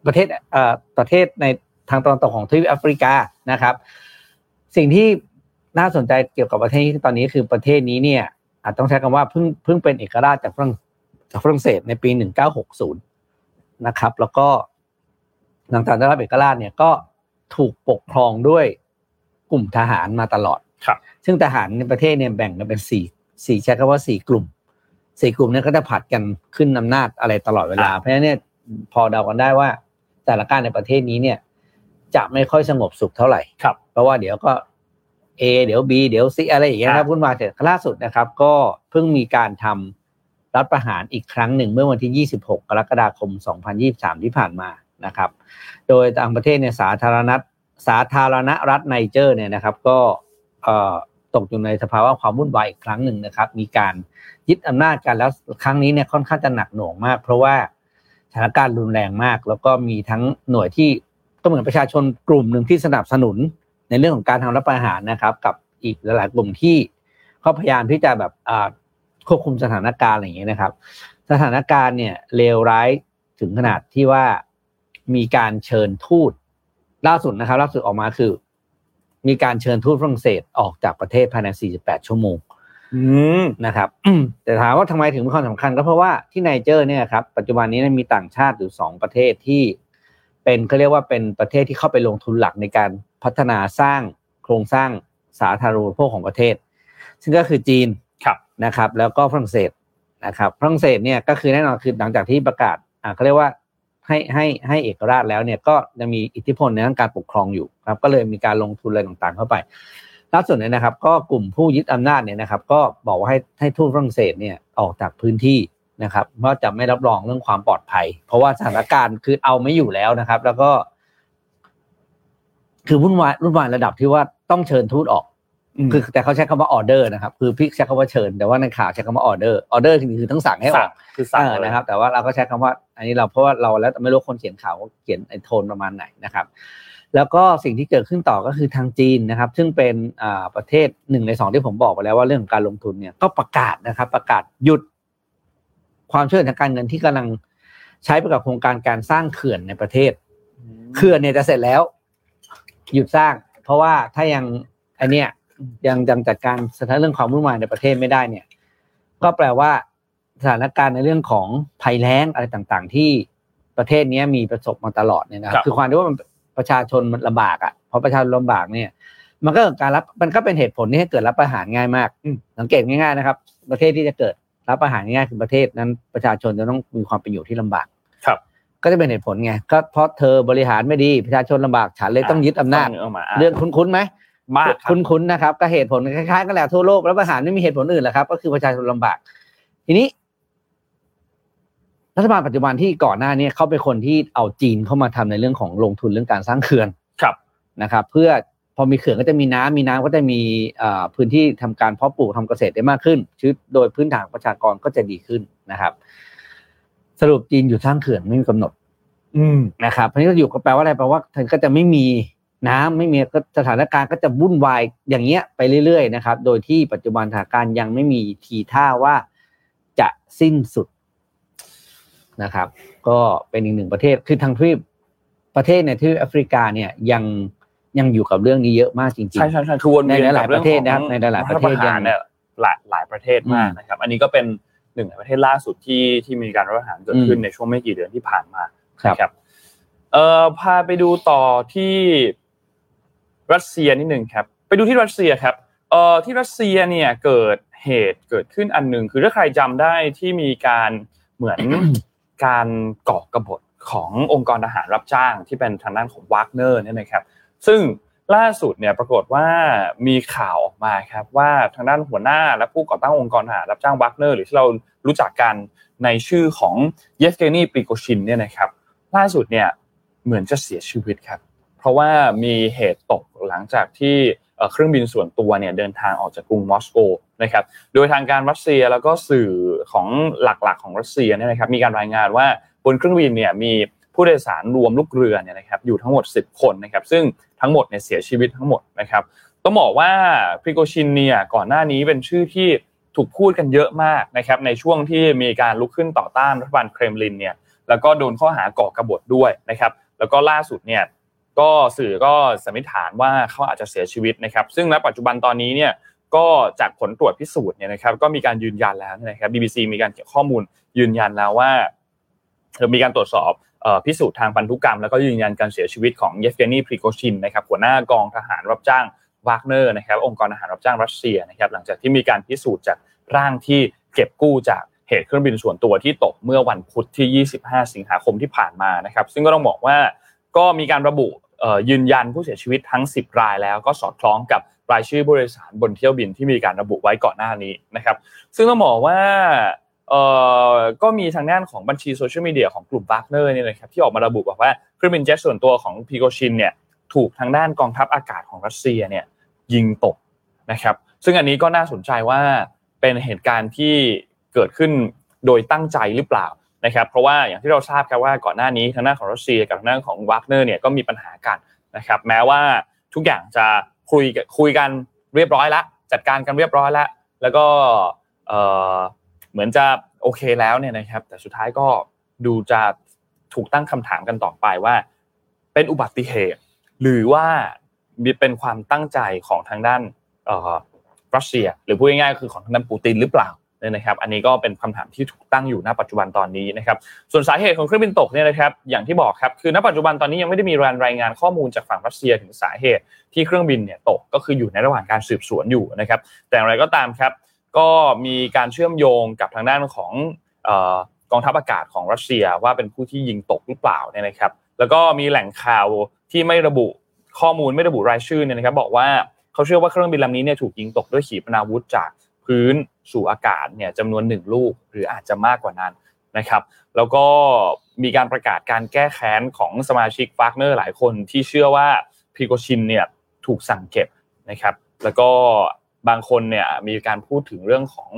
ประเทศเอ่อประเทศในทางตะวันตกของทวีปแอฟริกานะครับ สิ่งที่น่าสนใจเกี่ยวกับประเทศนี้ตอนนี้คือประเทศนี้เนี่ย อาจต้องใช้คำว่าเพิ่งเพิ่งเป็นเอกราชจากฝรั่งจากฝรั่งเศสในปี 1960 นะครับ แล้วก็หลังจากได้รับเอกราชเนี่ยก็ถูกปกครองด้วยกลุ่มทหารมาตลอดครับ ซึ่งทหารในประเทศเนี่ยแบ่งกันเป็นสี่สี่ใช้คำว่าสี่กลุ่มสี่กลุ่มนี้ก็จะผัดกันขึ้นอำนาจอะไรตลอดเวลา เพราะฉะนั้นเนี่ยพอเดากันได้ว่า แต่ละการในประเทศนี้เนี่ย จะไม่ค่อยสงบสุขเท่าไหร่ครับเพราะว่าเดี๋ยวก็ A เดี๋ยว B เดี๋ยว C อะไรอย่างเงี้ยครับพุ่นมาเสร็จล่าสุดนะครับ ก็เพิ่งมีการทำรัฐประหารอีกครั้งหนึ่งเมื่อวันที่ 26 กรกฎาคม 2023 ที่ผ่านมานะครับ โดยต่างประเทศเนี่ยสาธารณรัฐสาธารณรัฐไนเจอร์เนี่ยนะครับ ก็ตกอยู่ในสภาวะความวุ่นวายอีกครั้งหนึ่งนะครับ มีการยึดอำนาจกันแล้วครั้งนี้เนี่ยค่อนข้างจะหนักหน่วงมาก เพราะว่าส ถานการณ์รุนแรงมาก แล้วก็มีทั้งหน่วยที่ก็เหมือนประชาชนกลุ่มหนึ่งที่สนับสนุนในเรื่องของการทำรัฐประหารนะครับ กับอีกหลายๆกลุ่มที่เขาพยายามที่จะแบบควบคุมสถานการณ์อะไรอย่างเงี้ยนะครับ สถานการณ์เนี่ยเลวร้ายถึงขนาดที่ว่ามีการเชิญทูตล่าสุดนะครับล่าสุดออกมาคือ มีการเชิญทูตฝรั่งเศสออกจากประเทศภายใน 48 ชั่วโมง นะครับแต่ถามว่าทำไมถึงมีความสำคัญก็เพราะว่าที่ไนเจอร์เนี่ยครับปัจจุบันนี้มีต่างชาติอยู่สองประเทศที่ เป็นเขาเรียกว่าเป็นประเทศที่เข้าไปลงทุนหลักในการพัฒนาสร้างโครงสร้างสาธารณูปโภคของประเทศ ซึ่งก็คือจีนนะครับ แล้วก็ฝรั่งเศสนะครับฝรั่งเศสเนี่ยก็คือแน่นอนคือหลังจากที่ประกาศอ่าเขาเรียกว่าให้ให้ให้เอกราชแล้วเนี่ยก็จะมีอิทธิพลในด้านการปกครองอยู่ครับ ก็เลยมีการลงทุนอะไรต่างๆ เข้าไป ล่าสุดเนี่ยนะครับ ก็กลุ่มผู้ยึดอำนาจเนี่ยนะครับ ก็บอกว่าให้ให้ทูตฝรั่งเศสเนี่ยออกจากพื้นที่นะครับเพราะจะไม่รับรองเรื่องความปลอดภัย เพราะว่าสถานการณ์คือเอาไม่อยู่แล้วนะครับ แล้วก็ คือวุ่นวายวุ่นวายระดับที่ว่าต้องเชิญทูตออกคือแต่เขาใช้คำว่าออเดอร์นะครับ คือพี่ใช้คำว่าเชิญ แต่ว่าในข่าวใช้คำว่า order order คือทั้งสั่งให้ออกคือสั่งนะครับ แต่ว่าเราก็ใช้คำว่า อันนี้เราเพราะว่าเราแล้วไม่รู้คนเขียนข่าวเขียนไอ้โทนประมาณไหนนะครับ แล้วก็สิ่งที่เกิดขึ้นต่อก็คือทางจีนนะครับ ซึ่งเป็นอ่าประเทศหนึ่งในสองที่ผมบอกไปแล้วว่าเรื่องของการลงทุนเนี่ยก็ประกาศนะครับ ประกาศหยุดความช่วยเหลือทางการเงินที่กำลังใช้ไปกับโครงการการสร้างเขื่อนในประเทศ เขื่อนเนี่ยจะเสร็จแล้ว หยุดสร้าง เพราะว่าถ้ายังไอเนี้ยยังยังจัดการสถานเรื่องความวุ่นวายในประเทศไม่ได้เนี่ย ก็แปลว่าสถานการณ์ในเรื่องของภัยแล้งอะไรต่างๆ ที่ประเทศนี้มีประสบมาตลอดเนี่ยนะครับคือความที่ว่ามัน ประชาชนมันลำบากอะเพราะประชาชนลำบากเนี่ย มันก็การรับมันก็เป็นเหตุผลที่ให้เกิดรับประหารง่ายมากสังเกตง่ายๆนะครับ ประเทศที่จะเกิดรับประหารง่ายคือประเทศนั้นประชาชนจะต้องมีความเป็นอยู่ที่ลำบากครับ ก็จะเป็นเหตุผลไงก็เพราะเธอบริหารไม่ดีประชาชนลำบากฉันเลยต้องยึดอำนาจเรื่องคุ้นๆไหมมากคุ้นๆนะครับ ก็เหตุผลคล้ายๆกันแหละทั่วโลกแล้วประหารไม่มีเหตุผลอื่นแหละครับ ก็คือประชาชนลำบาก ทีนี้ รัฐบาลปัจจุบันที่ก่อนหน้านี้เขาเป็นคนที่เอาจีนเข้ามาทำในเรื่องของลงทุนเรื่องการสร้างเขื่อนครับนะครับ เพื่อพอมีเขื่อนก็จะมีน้ำมีน้ำก็จะมีพื้นที่ทำการเพาะปลูกทำเกษตรได้มากขึ้นชีวิตโดยพื้นฐานประชากรก็จะดีขึ้นนะครับ สรุปจีนอยู่สร้างเขื่อนไม่มีกำหนด อืมนะครับเพราะนี้ก็อยู่ก็แปลว่าอะไรแปลว่าเธอก็จะไม่มีน้ำไม่มีก็สถานการณ์ก็จะวุ่นวายอย่างเงี้ยไปเรื่อยๆนะครับ โดยที่ปัจจุบันสถานการณ์ยังไม่มีทีท่าว่าจะสิ้นสุด นะครับ ก็เป็นอีกหนึ่งประเทศคือทางทวีปประเทศในทวีปแอฟริกาเนี่ยยังยังอยู่กับเรื่องนี้เยอะมากจริงๆใช่ใช่ใช่คือวนในเวียนหลายๆประเทศนะครับกัในเองหลายๆประเทศของยังเนี่ยหลายหลายประเทศมากนะครับ อันนี้ก็เป็นหนึ่งในประเทศล่าสุดที่ที่มีการรัฐประหารเกิดขึ้นในช่วงไม่กี่เดือนที่ผ่านมาครับนะครับเอ่อพาไปดูต่อที่รัสเซียนิดหนึ่งครับ ไปดูที่รัสเซียครับเอ่อที่รัสเซียเนี่ยเกิดเหตุเกิดขึ้นอันหนึ่งคือถ้าใครจำได้ที่มีการเหมือน การก่อกบฏขององค์กรทหารรับจ้างที่เป็นทางด้านของวากเนอร์เนี่ยนะครับ ซึ่งล่าสุดเนี่ยปรากฏว่ามีข่าวออกมาครับว่าทางด้านหัวหน้าและผู้ก่อตั้งองค์กรทหารรับจ้างวากเนอร์หรือที่เรารู้จักกันในชื่อของเยฟเกนีปริโกชินเนี่ยนะครับ ล่าสุดเนี่ยเหมือนจะเสียชีวิตครับ เพราะว่ามีเหตุตกหลังจากที่ เครื่องบินส่วนตัวเนี่ยเดินทางออกจากกรุงมอสโกนะครับโดยทางการรัสเซียแล้วก็สื่อของหลักๆของรัสเซียเนี่ยนะครับมีการรายงานว่าบนเครื่องบินเนี่ยมีผู้โดยสารรวมลูกเรือเนี่ยนะครับอยู่ทั้งหมด 10 คนนะครับซึ่งทั้งหมดเนี่ยเสียชีวิตทั้งหมดนะครับต้องบอกว่าพริโกชินเนี่ยก่อนหน้านี้เป็นชื่อที่ถูกพูดกันเยอะมากนะครับในช่วงที่มีการลุกขึ้นต่อต้านรัฐบาลเครมลินเนี่ยแล้วก็โดนข้อหาก่อกบฏด้วยนะครับแล้วก็ล่าสุดเนี่ย ก็สื่อก็สันนิษฐานว่าเขาอาจจะเสียชีวิตนะครับ ซึ่งณปัจจุบันตอนนี้เนี่ยก็จากผลตรวจพิสูจน์เนี่ยนะครับก็มีการยืนยันแล้วนะครับ BBC มีการเก็บข้อมูลยืนยันแล้วว่ามีการตรวจสอบพิสูจน์ทางพันธุกรรม แล้วก็ยืนยันการเสียชีวิตของเยฟเกนีพริโกชินนะครับหัวหน้ากองทหารรับจ้างวากเนอร์นะครับองค์กรทหารรับจ้างรัสเซียนะครับหลังจากที่มีการพิสูจน์จากร่างที่เก็บกู้จากเหตุเครื่องบินส่วนตัวที่ตกเมื่อวันพุธที่ 25 สิงหาคมที่ผ่านมานะครับ ซึ่งก็ต้องบอกว่า ก็มีการระบุยืนยันผู้เสียชีวิตทั้ง 10 รายแล้วก็สอดคล้องกับรายชื่อผู้โดยสารบนเที่ยวบินที่มีการระบุไว้ก่อนหน้านี้นะครับซึ่งต้องบอกว่าก็มีทางด้านของบัญชีโซเชียลมีเดียของกลุ่มวากเนอร์เนี่ยนะครับที่ออกมาระบุบอกว่าเครื่องบินเจ็ตส่วนตัวของพริโกชินเนี่ยถูกทางด้านกองทัพอากาศของรัสเซียเนี่ยยิงตกนะครับซึ่งอันนี้ก็น่าสนใจว่าเป็นเหตุการณ์ที่เกิดขึ้นโดยตั้งใจหรือเปล่า นะครับเพราะว่าอย่างที่เราทราบครับว่าก่อนหน้านี้ทางด้านของรัสเซียกับทางด้านของวากเนอร์เนี่ยก็มีปัญหากันนะครับแม้ว่าทุกอย่างจะคุยคุยกันเรียบร้อยแล้วจัดการกันเรียบร้อยแล้วแล้วก็เหมือนจะโอเคแล้วเนี่ยนะครับแต่สุดท้ายก็ดูจะถูกตั้งคำถามกันต่อไปว่า เป็นอุบัติเหตุ หรือว่ามีเป็นความตั้งใจของทางด้านรัสเซีย หรือพูดง่ายๆคือของทางด้านปูตินหรือเปล่า เนี่ยนะครับ อันนี้ก็เป็นคำถามที่ถูกตั้งอยู่ณปัจจุบันตอนนี้นะครับ ส่วนสาเหตุของเครื่องบินตกเนี่ยนะครับ อย่างที่บอกครับ คือณปัจจุบันตอนนี้ยังไม่ได้มีรายงานข้อมูลจากฝั่งรัสเซียถึงสาเหตุที่เครื่องบินเนี่ยตก ก็คืออยู่ในระหว่างการสืบสวนอยู่นะครับ แต่อย่างไรก็ตามครับ ก็มีการเชื่อมโยงกับทางด้านของกองทัพอากาศของรัสเซียว่าเป็นผู้ที่ยิงตกหรือเปล่าเนี่ยนะครับ แล้วก็มีแหล่งข่าวที่ไม่ระบุข้อมูลไม่ระบุรายชื่อเนี่ยนะครับ บอกว่าเขาเชื่อว่าเครื่องบินลำนี้เนี่ยถูกยิงตกด้วยขีปนาวุธจาก พื้นสู่อากาศเนี่ยจำนวนหนึ่งลูกหรืออาจจะมากกว่านั้นนะครับ แล้วก็มีการประกาศการแก้แค้นของสมาชิกฟากเนอร์หลายคนที่เชื่อว่าพีโกชินเนี่ยถูกสั่งเก็บนะครับ แล้วก็บางคนเนี่ยมีการพูดถึงเรื่องของ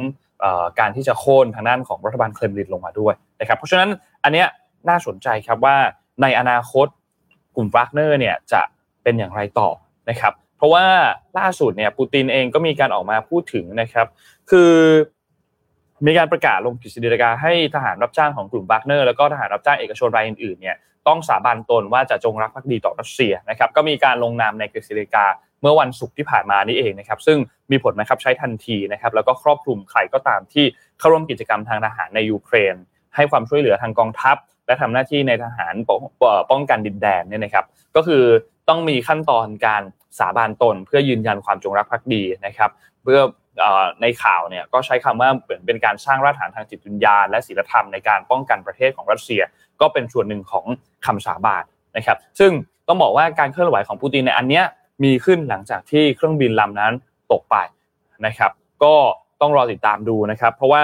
การที่จะโค่นทางด้านของรัฐบาลเครมลินลงมาด้วยนะครับ เพราะฉะนั้นอันเนี้ยน่าสนใจครับว่าในอนาคตกลุ่มวากเนอร์เนี่ยจะเป็นอย่างไรต่อนะครับ เพราะว่าล่าสุดเนี่ยปูตินเองก็มีการออกมาพูดถึงนะครับ คือมีการประกาศลงกฤษฎีกาให้ทหารรับจ้างของกลุ่มวากเนอร์แล้วก็ทหารรับจ้างเอกชนรายอื่นๆเนี่ยต้องสาบานตนว่าจะจงรักภักดีต่อรัสเซียนะครับก็มีการลงนามในกฤษฎีกาเมื่อวันศุกร์ที่ผ่านมานี่เองนะครับซึ่งมีผลนะครับใช้ทันทีนะครับแล้วก็ครอบคลุมใครก็ตามที่เข้าร่วมกิจกรรมทางทหารในยูเครน ให้ความช่วยเหลือทางกองทัพ และทำหน้าที่ในทหารป้องกันดินแดนเนี่ยนะครับก็คือ ต้องมีขั้นตอนการสาบานตน เพื่อยืนยันความจงรักภักดีนะครับ เพื่อในข่าวเนี่ยก็ใช้คำว่าเหมือนเป็นการสร้างรากฐานทางจิตวิญญาณและศีลธรรมในการป้องกันประเทศของรัสเซีย ก็เป็นส่วนหนึ่งของคำสาบานนะครับ ซึ่งต้องบอกว่าการเคลื่อนไหวของปูตินในอันเนี้ยมีขึ้นหลังจากที่เครื่องบินลำนั้นตกไปนะครับ ก็ต้องรอติดตามดูนะครับ เพราะว่า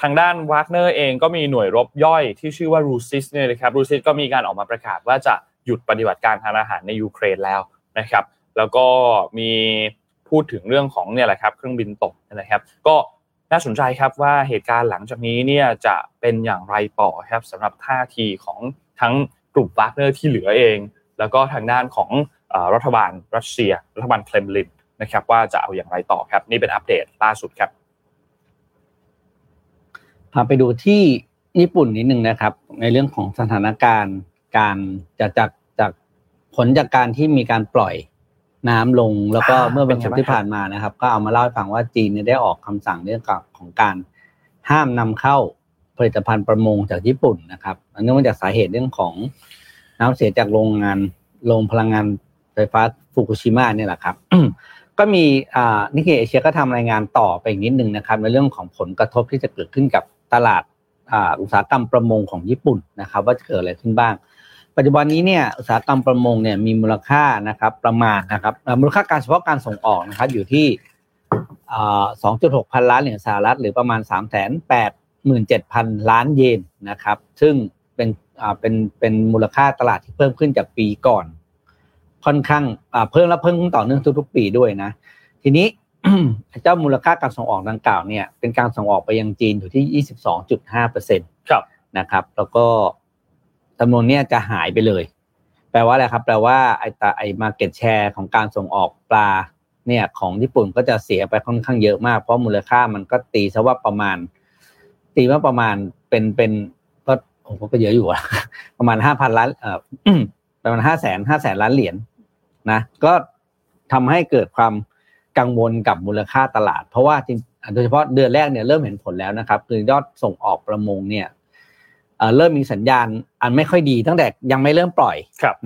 ทางด้านวากเนอร์เองก็มีหน่วยรบย่อยที่ชื่อว่ารูซิชเนี่ยนะครับรูซิชก็มีการออกมาประกาศว่าจะ หยุดปฏิบัติการทางทหารในยูเครนแล้วนะครับ แล้วก็มีพูดถึงเรื่องของเนี่ยแหละครับเครื่องบินตกนะครับ ก็น่าสนใจครับว่าเหตุการณ์หลังจากนี้เนี่ยจะเป็นอย่างไรต่อครับสำหรับท่าทีของทั้งกลุ่มวากเนอร์ที่เหลือเอง แล้วก็ทางด้านของรัฐบาลรัสเซีย รัฐบาลเคลมลินนะครับว่าจะเอาอย่างไรต่อครับ นี่เป็นอัปเดตล่าสุดครับพาไปดูที่ญี่ปุ่นนิดนึงนะครับ ในเรื่องของสถานการณ์ การจากจากจากผลจากการที่มีการปล่อยน้ำลงแล้วก็เมื่อวันศุกร์ที่ผ่านมานะครับ ก็เอามาเล่าให้ฟังว่าจีนได้ออกคำสั่งเรื่องของการห้ามนำเข้าผลิตภัณฑ์ประมงจากญี่ปุ่นนะครับเนื่องมาจากสาเหตุเรื่องของน้ำเสียจากโรงงานโรงพลังงานไฟฟ้าฟุกุชิมะเนี่ยแหละครับ ก็มีนิเคเอเชียก็ทำรายงานต่อไปอีกนิดนึงนะครับ ในเรื่องของผลกระทบที่จะเกิดขึ้นกับตลาดอุตสาหกรรมประมงของญี่ปุ่นนะครับ ว่าจะเกิดอะไรขึ้นบ้าง ปัจจุบันนี้เนี่ยอุตสาหกรรมประมงเนี่ยมีมูลค่านะครับประมาณนะครับมูลค่าการเฉพาะการส่งออกนะครับอยู่ที่สองจุดหกพันล้านเหรียญสหรัฐหรือประมาณสามแสนแปดหมื่นเจ็ดพันล้านเยนนะครับ ซึ่งเป็นเป็นเป็นมูลค่าตลาดที่เพิ่มขึ้นจากปีก่อน ค่อนข้างเพิ่มและเพิ่มขึ้นต่อเนื่องทุกๆ ปีด้วยนะ ทีนี้เจ้ามูลค่าการส่งออกดังกล่าวเนี่ยเป็นการส่งออกไปยังจีนอยู่ที่22.5เปอร์เซ็นต์นะครับ แล้วก็ จำนวนนี้จะหายไปเลย แปลว่าอะไรครับ แปลว่าไอ้ตาไอ้มาเก็ตแชร์ของการส่งออกปลาเนี่ยของญี่ปุ่นก็จะเสียไปค่อนข้างเยอะมาก เพราะมูลค่ามันก็ตีซะว่าประมาณ ตีว่าประมาณเป็นเป็นก็โอ้โหก็เยอะอยู่อะประมาณห้าพันล้านเอ่อประมาณห้าแสนห้าแสนล้านเหรียญนะก็ทำให้เกิดความกังวลกับมูลค่าตลาด เพราะว่าจริงโดยเฉพาะเดือนแรกเนี่ยเริ่มเห็นผลแล้วนะครับ คือยอดส่งออกประมงเนี่ย เริ่มมีสัญญาณอันไม่ค่อยดีตั้งแต่ยังไม่เริ่มปล่อย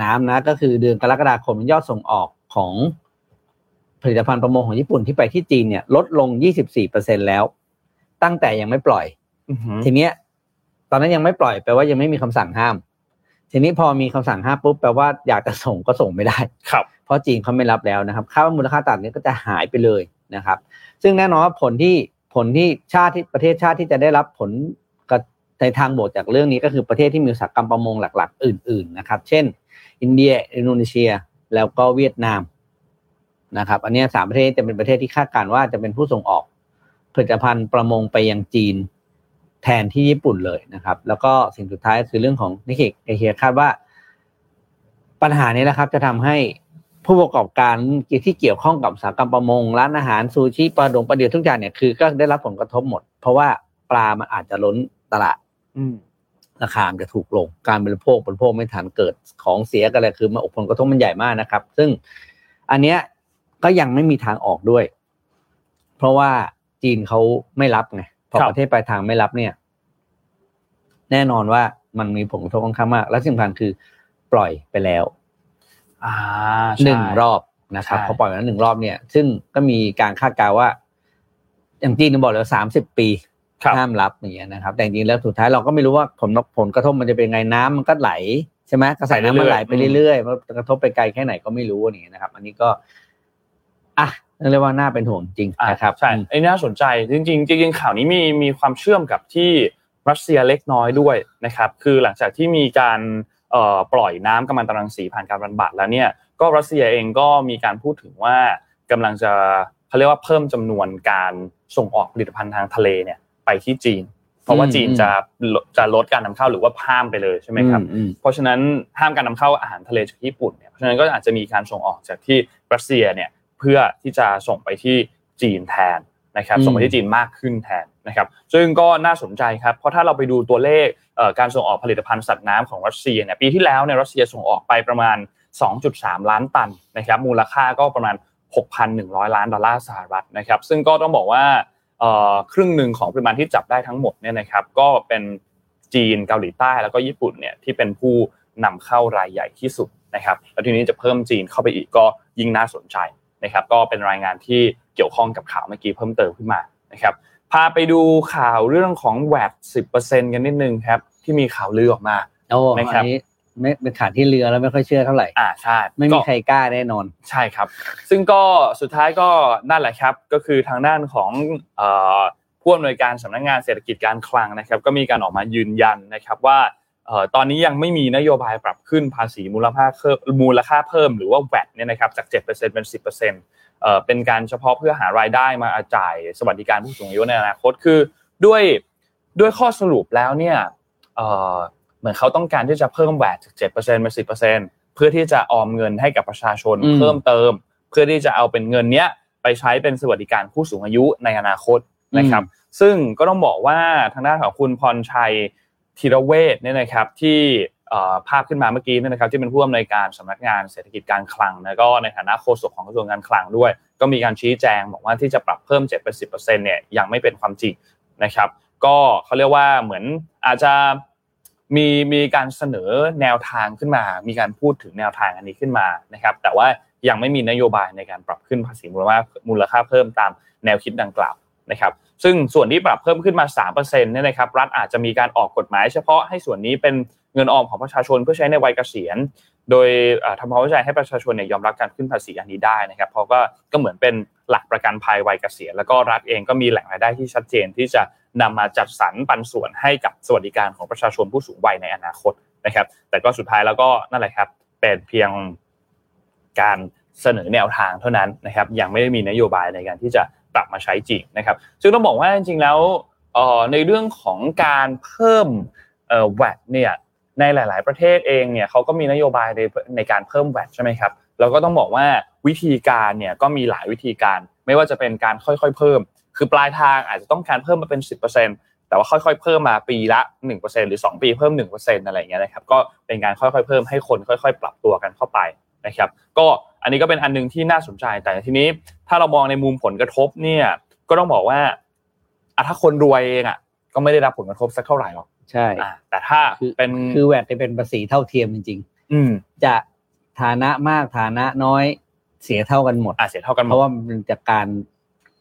น้ำนะก็คือเดือนกรกฎาคมยอดส่งออกของผลิตภัณฑ์ประมงของญี่ปุ่นที่ไปที่จีนเนี่ยลดลง 24%แล้ว ตั้งแต่ยังไม่ปล่อยทีเนี้ย ตอนนั้นยังไม่ปล่อยแปลว่ายังไม่มีคำสั่งห้าม ทีนี้พอมีคำสั่งห้ามปุ๊บแปลว่าอยากจะส่งก็ส่งไม่ได้ ครับ เพราะจีนเขาไม่รับแล้วนะครับ ค่ามูลค่าต่างนี้ก็จะหายไปเลยนะครับ ซึ่งแน่นอนว่าผลที่ผลที่ชาติที่ประเทศชาติที่จะได้รับผล ในทางบวกจากเรื่องนี้ก็คือประเทศที่มีอุตสาหกรรมประมงหลัก ๆ อื่น ๆ นะครับ เช่น อินเดีย อินโดนีเซีย แล้วก็เวียดนามนะครับ อันนี้สามประเทศจะเป็นประเทศที่คาดการณ์ว่าจะเป็นผู้ส่งออกผลิตภัณฑ์ประมงไปยังจีนแทนที่ญี่ปุ่นเลยนะครับ แล้วก็สิ่งสุดท้ายคือเรื่องของนิเคเอเชียคาดว่า ปัญหานี้นะครับ จะทำให้ผู้ประกอบการที่เกี่ยวข้องกับสาหกรรมประมง ร้านอาหารซูชิปลาดงปลาเดียวทุกอย่างเนี่ยคือก็ได้รับผลกระทบหมด เพราะว่าปลามันอาจจะล้นตลาด ราคาจะถูกลง การบริโภคบริโภคไม่ทันเกิดของเสียกันเลยคือมาผลกระทบมันใหญ่มากนะครับ ซึ่งอันเนี้ยก็ยังไม่มีทางออกด้วย เพราะว่าจีนเขาไม่รับไงพอประเทศปลายทางไม่รับเนี่ย แน่นอนว่ามันมีผลกระทบค่อนข้างมาก และสิ่งสำคัญคือปล่อยไปแล้วหนึ่งรอบนะครับพอปล่อยแล้วหนึ่งรอบเนี่ย ซึ่งก็มีการคาดการณ์ว่า อย่างจีนบอกแล้วสามสิบปี ห้ามรับอย่างเงี้ยนะครับ แต่จริงๆแล้วสุดท้ายเราก็ไม่รู้ว่าผลผลกระทบมันจะเป็นไงน้ำมันก็ไหลใช่ไหมกระแสน้ำมันไหลไปเรื่อยๆมันกระทบไปไกลแค่ไหนก็ไม่รู้อย่างเงี้ยนะครับ อันนี้ก็อะเรียกว่าน่าเป็นห่วงจริงนะครับใช่ไอ้น่าสนใจจริงๆจริงๆข่าวนี้มีมีความเชื่อมกับที่รัสเซียเล็กน้อยด้วยนะครับ คือหลังจากที่มีการปล่อยน้ำกัมมันตรังสีผ่านการบรรบัดแล้วเนี่ย ก็รัสเซียเองก็มีการพูดถึงว่ากำลังจะเขาเรียกว่าเพิ่มจำนวนการส่งออกผลิตภัณฑ์ทางทะเลเนี่ย ไปที่จีน เพราะว่าจีนจะจะลดการนำเข้าหรือว่าห้ามไปเลยใช่ไหมครับ เพราะฉะนั้นห้ามการนำเข้าอาหารทะเลจากญี่ปุ่นเนี่ยเพราะฉะนั้นก็อาจจะมีการส่งออกจากที่รัสเซียเนี่ยเพื่อที่จะส่งไปที่จีนแทนนะครับส่งไปที่จีนมากขึ้นแทนนะครับ ซึ่งก็น่าสนใจครับ เพราะถ้าเราไปดูตัวเลขการส่งออกผลิตภัณฑ์สัตว์น้ำของรัสเซียเนี่ยปีที่แล้วเนี่ยรัสเซียส่งออกไปประมาณ 2.3 ล้านตันนะครับมูลค่าก็ประมาณ 6,100 ล้านดอลลาร์สหรัฐนะครับซึ่งก็ต้องบอกว่า ครึ่งหนึ่งของปริมาณที่จับได้ทั้งหมดเนี่ยนะครับก็เป็นจีนเกาหลีใต้แล้วก็ญี่ปุ่นเนี่ยที่เป็นผู้นำเข้ารายใหญ่ที่สุดนะครับแล้วทีนี้จะเพิ่มจีนเข้าไปอีกก็ยิ่งน่าสนใจนะครับก็เป็นรายงานที่เกี่ยวข้องกับข่าวเมื่อกี้เพิ่มเติมขึ้นมานะครับพาไปดูข่าวเรื่องของแวด10%กันนิดนึงครับที่มีข่าวลือออกมาโอ้นะครับ ไม่เป็นขาดที่เรือแล้วไม่ค่อยเชื่อเท่าไหร่อ่าใช่ไม่มีใครกล้าแน่นอน ใช่ครับ ซึ่งก็สุดท้ายก็นั่นแหละครับ ก็คือทางด้านของเอ่อผู้อำนวยการสำนักงานเศรษฐกิจการคลังนะครับ ก็มีการออกมายืนยันนะครับว่าเอ่อตอนนี้ยังไม่มีนโยบายปรับขึ้นภาษีมูลค่าเพิ่มมูลค่าเพิ่มหรือว่า VAT เนี่ยนะครับจาก 7%เป็น 10%เอ่อเป็นการเฉพาะเพื่อหารายได้มาจ่ายสวัสดิการผู้สูงอายุในอนาคตคือด้วยด้วยข้อสรุปแล้วเนี่ย เอ่อเหมือนเขาต้องการที่จะเพิ่ม VAT จาก7%เป็น10%เพื่อที่จะออมเงินให้กับประชาชนอืมเพิ่มเติม เพื่อที่จะเอาเป็นเงินเนี้ยไปใช้เป็นสวัสดิการผู้สูงอายุในอนาคตนะครับ ซึ่งก็ต้องบอกว่าทางด้านของคุณพรชัยธีรเวชเนี่ยนะครับที่เอ่อภาพขึ้นมาเมื่อกี้เนี่ยนะครับที่เป็นผู้อำนวยการสำนักงานเศรษฐกิจการคลังแล้วก็ในฐานะโฆษกของกระทรวงการคลังด้วย ก็มีการชี้แจงบอกว่าที่จะปรับเพิ่ม7เป็น10%เนี่ยยังไม่เป็นความจริงนะครับ ก็เขาเรียกว่าเหมือนอาจจะ มีมีการเสนอแนวทางขึ้นมา มีการพูดถึงแนวทางอันนี้ขึ้นมานะครับ แต่ว่ายังไม่มีนโยบายในการปรับขึ้นภาษีมูลค่ามูลค่าเพิ่มตามแนวคิดดังกล่าวนะครับ ซึ่งส่วนที่ปรับเพิ่มขึ้นมา3%เนี่ยนะครับรัฐอาจจะมีการออกกฎหมายเฉพาะให้ส่วนนี้เป็นเงินออมของประชาชนเพื่อใช้ในวัยเกษียณ โดยทำความเข้าใจให้ประชาชนเนี่ยยอมรับการขึ้นภาษีอันนี้ได้นะครับเพราะก็ก็เหมือนเป็นหลักประกันภัยวัยเกษียณแล้วก็รัฐเองก็มีแหล่งรายได้ที่ชัดเจนที่จะ นำมาจัดสรรปันส่วนให้กับสวัสดิการของประชาชนผู้สูงวัยในอนาคตนะครับ แต่ก็สุดท้ายแล้วก็นั่นแหละครับเป็นเพียงการเสนอแนวทางเท่านั้นนะครับ ยังไม่ได้มีนโยบายในการที่จะปรับมาใช้จริงนะครับ ซึ่งต้องบอกว่าจริงๆแล้วในเรื่องของการเพิ่มเอ่อ VAT เนี่ยในหลาย ๆ ประเทศเองเนี่ยเขาก็มีนโยบายในในการเพิ่ม VAT ใช่ไหมครับแล้วก็ต้องบอกว่าวิธีการเนี่ยก็มีหลายวิธีการ ไม่ว่าจะเป็นการค่อย ๆ เพิ่ม คือปลายทางอาจจะต้องการเพิ่มมาเป็น 10%แต่ว่าค่อยๆ เพิ่มมาปีละ 1%หรือ 2 ปีเพิ่ม 1%อะไรอย่างเงี้ยนะครับก็เป็นการค่อยๆ เพิ่มให้คนค่อย ๆ ปรับตัวกันเข้าไปนะครับก็อันนี้ก็เป็นอันหนึงที่น่าสนใจแต่ทีนี้ถ้าเรามองในมุมผลกระทบเนี่ยก็ต้องบอกว่าอะถ้าคนรวยเองอะก็ไม่ได้รับผลกระทบสักเท่าไหร่หรอกใช่อะแต่ถ้าคือเป็นคือแวดจะเป็นภาษีเท่าเทียมจริงอืมๆจะฐานะมากฐานะน้อยเสียเท่ากันหมดอะเสียเท่ากันหมเพดราะว่ามันจากการ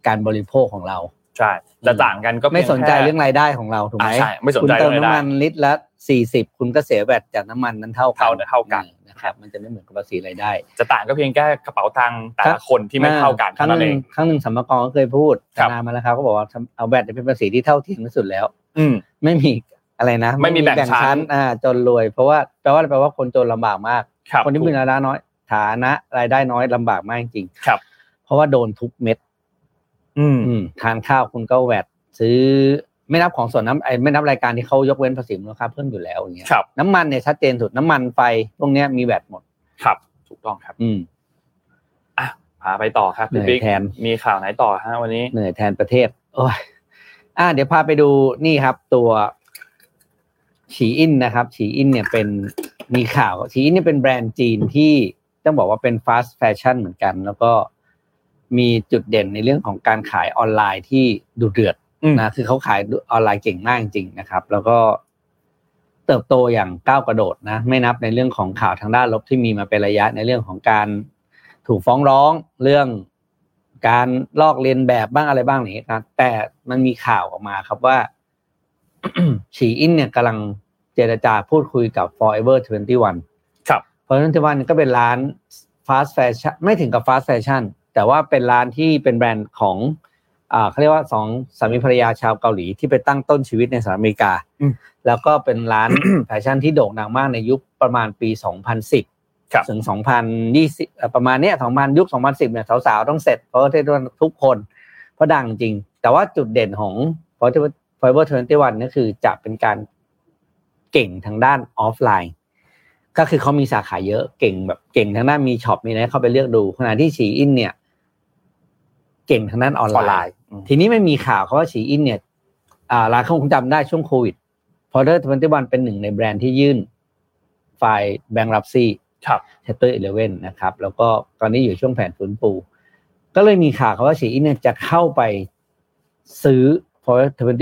การบริโภคของเราใช่จะต่างกันก็ไม่พียสนใจแค่เรื่องรายได้ของเราถูกไหมอ่าใช่ไม่สนคุณใจเติมเรื่องรายได้น้ำมันลิตรละสี่สิบคุณก็เสียแวดจากน้ำมันนั้นเท่ากันเท่าเท่ากันนะครับมันจะไม่เหมือนกับภาษีรายได้ จะต่างก็เพียงแค่กระเป๋าตังค์แต่ละคนที่ไม่เท่ากันครั้เท่างหนั้นนึ่เองงครั้งหนึ่งสัมภากรก็เคยพูดครับนานมาแล้วครับก็บอกว่าเอาแวดจะเป็นภาษีที่เท่าเทียมที่สุดแล้ว อืมไม่มีอะไรนะ ไม่มีแบ่งชั้นอ่าจนรวย เพราะว่าแปลว่าแปลว่าคนจนลำบากมากครับคนที่มีรายได้น้อย ฐานะรายได้น้อยลำบากมากจริงครับ เพราะว่าโดนทุกเม็ด อืมอืมทานข้าวคุณก็แวดซื้อไม่นับของส่วนน้ำไอ้ไม่นับรายการที่เขายกเว้นภาษีมูลค่าเพิ่มอยู่แล้วอย่างเงี้ยครับน้ำมันเนี่ยชัดเจนสุดน้ำมันไฟพวกเนี้ยมีแวดหมด ครับ ถูกต้องครับ อืมอะพาไปต่อครับเหนื่พี่อยบิ๊กแทนมีข่าวไหนต่อฮะวันนี้เหนื่อยแทนประเทศ โอ้ยอ่าเดี๋ยวพาไปดูนี่ครับ ตัว SHEIN นะครับ SHEIN เนี่ยเป็นมีข่าว SHEIN เนี่ยเป็นแบรนด์จีนที่ต้องบอกว่าเป็น fast fashion เหมือนกัน แล้วก็ มีจุดเด่นในเรื่องของการขายออนไลน์ที่ดุเดือดอืมนะคือเขาขายออนไลน์เก่งมากจริงๆนะครับ แล้วก็เติบโตอย่างก้าวกระโดดนะไม่นับในเรื่องของข่าวทางด้านลบที่มีมาเป็นระยะในเรื่องของการถูกฟ้องร้องเรื่องการลอกเลียนแบบบ้างอะไรบ้างนี้นะแต่มันมีข่าวออกมาครับว่าฉีอินเนี่ยกำลังเจรจาพูดคุยกับ Forever 21ครับ Forever 21ก็เป็นร้าน fast fashion ไม่ถึงกับ fast fashion แต่ว่าเป็นร้านที่เป็นแบรนด์ของอ่าเขาเรียกว่าสองสามีภรรยาชาวเกาหลีที่ไปตั้งต้นชีวิตในสหรัฐอเมริกาอืมแล้วก็เป็นร้านแฟชั่นที่โด่งดังมากในยุคประมาณปี 2010ครับถึง 2020เอ่อประมาณเนี้ย2000 ยุค 2010 เนี่ยสาวๆ ต้องเสร็จเพราะว่าทุกคนเพราะดังจริง แต่ว่าจุดเด่นของ Forever 21เนี่ยคือจะเป็นการเก่งทางด้านออฟไลน์ ก็คือเขามีสาขาเยอะเก่งแบบเก่งทางด้านมีช็อปมีอะไรให้เข้าไปเลือกดูขณะที่ฉีอินเนี่ย เก่งทางด้านออนออนไลไลน์น์อืมทีนี้ไม่มีข่าวเขาว่าฉีอินเนี่ยอ่าร้านเขาคงจำได้ช่วงโควิดพอเดอร์ทเวนตี้วันเป็นหนึ่งในแบรนด์ที่ยื่น file bankruptcy ครับ Chapter Eleven นะครับ แล้วก็ตอนนี้อยู่ช่วงแผนฟื้นฟู ก็เลยมีข่าวว่า SHEIN เนี่ยจะเข้าไปซื้อ Forever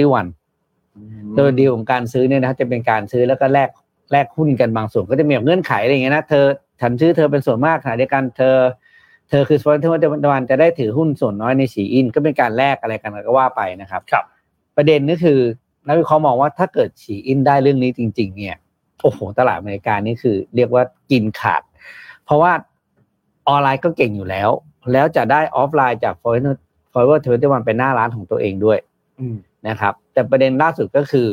21โดยดีลของการซื้อเนี่ยนะจะเป็นการซื้อแล้วก็แลกแลกหุ้นกันบางส่วนก็จะมีเงื่อนไขอะไรอย่างเงี้ยนะเธอฉันซื้อเธอเป็นส่วนมากขณะเดียวกันเธอ เธอคือสปอนเซอร์ตะวันจะได้ถือหุ้นส่วนน้อยใน SHEIN ก็เป็นการแลกอะไรกันก็ว่าไปนะครับ ครับ ประเด็นก็คือนักวิเคราะห์มองว่าถ้าเกิดฉีอินได้เรื่องนี้จริง ๆ เนี่ยโอ้โหตลาดอเมริกานี่คือ เรียกว่ากินขาด เพราะว่าออนไลน์ก็เก่งอยู่แล้ว แล้วจะได้ออฟไลน์จาก Forever Forever 21เป็นหน้าร้านของตัวเองด้วยอืมนะครับ แต่ประเด็นล่าสุดก็คือ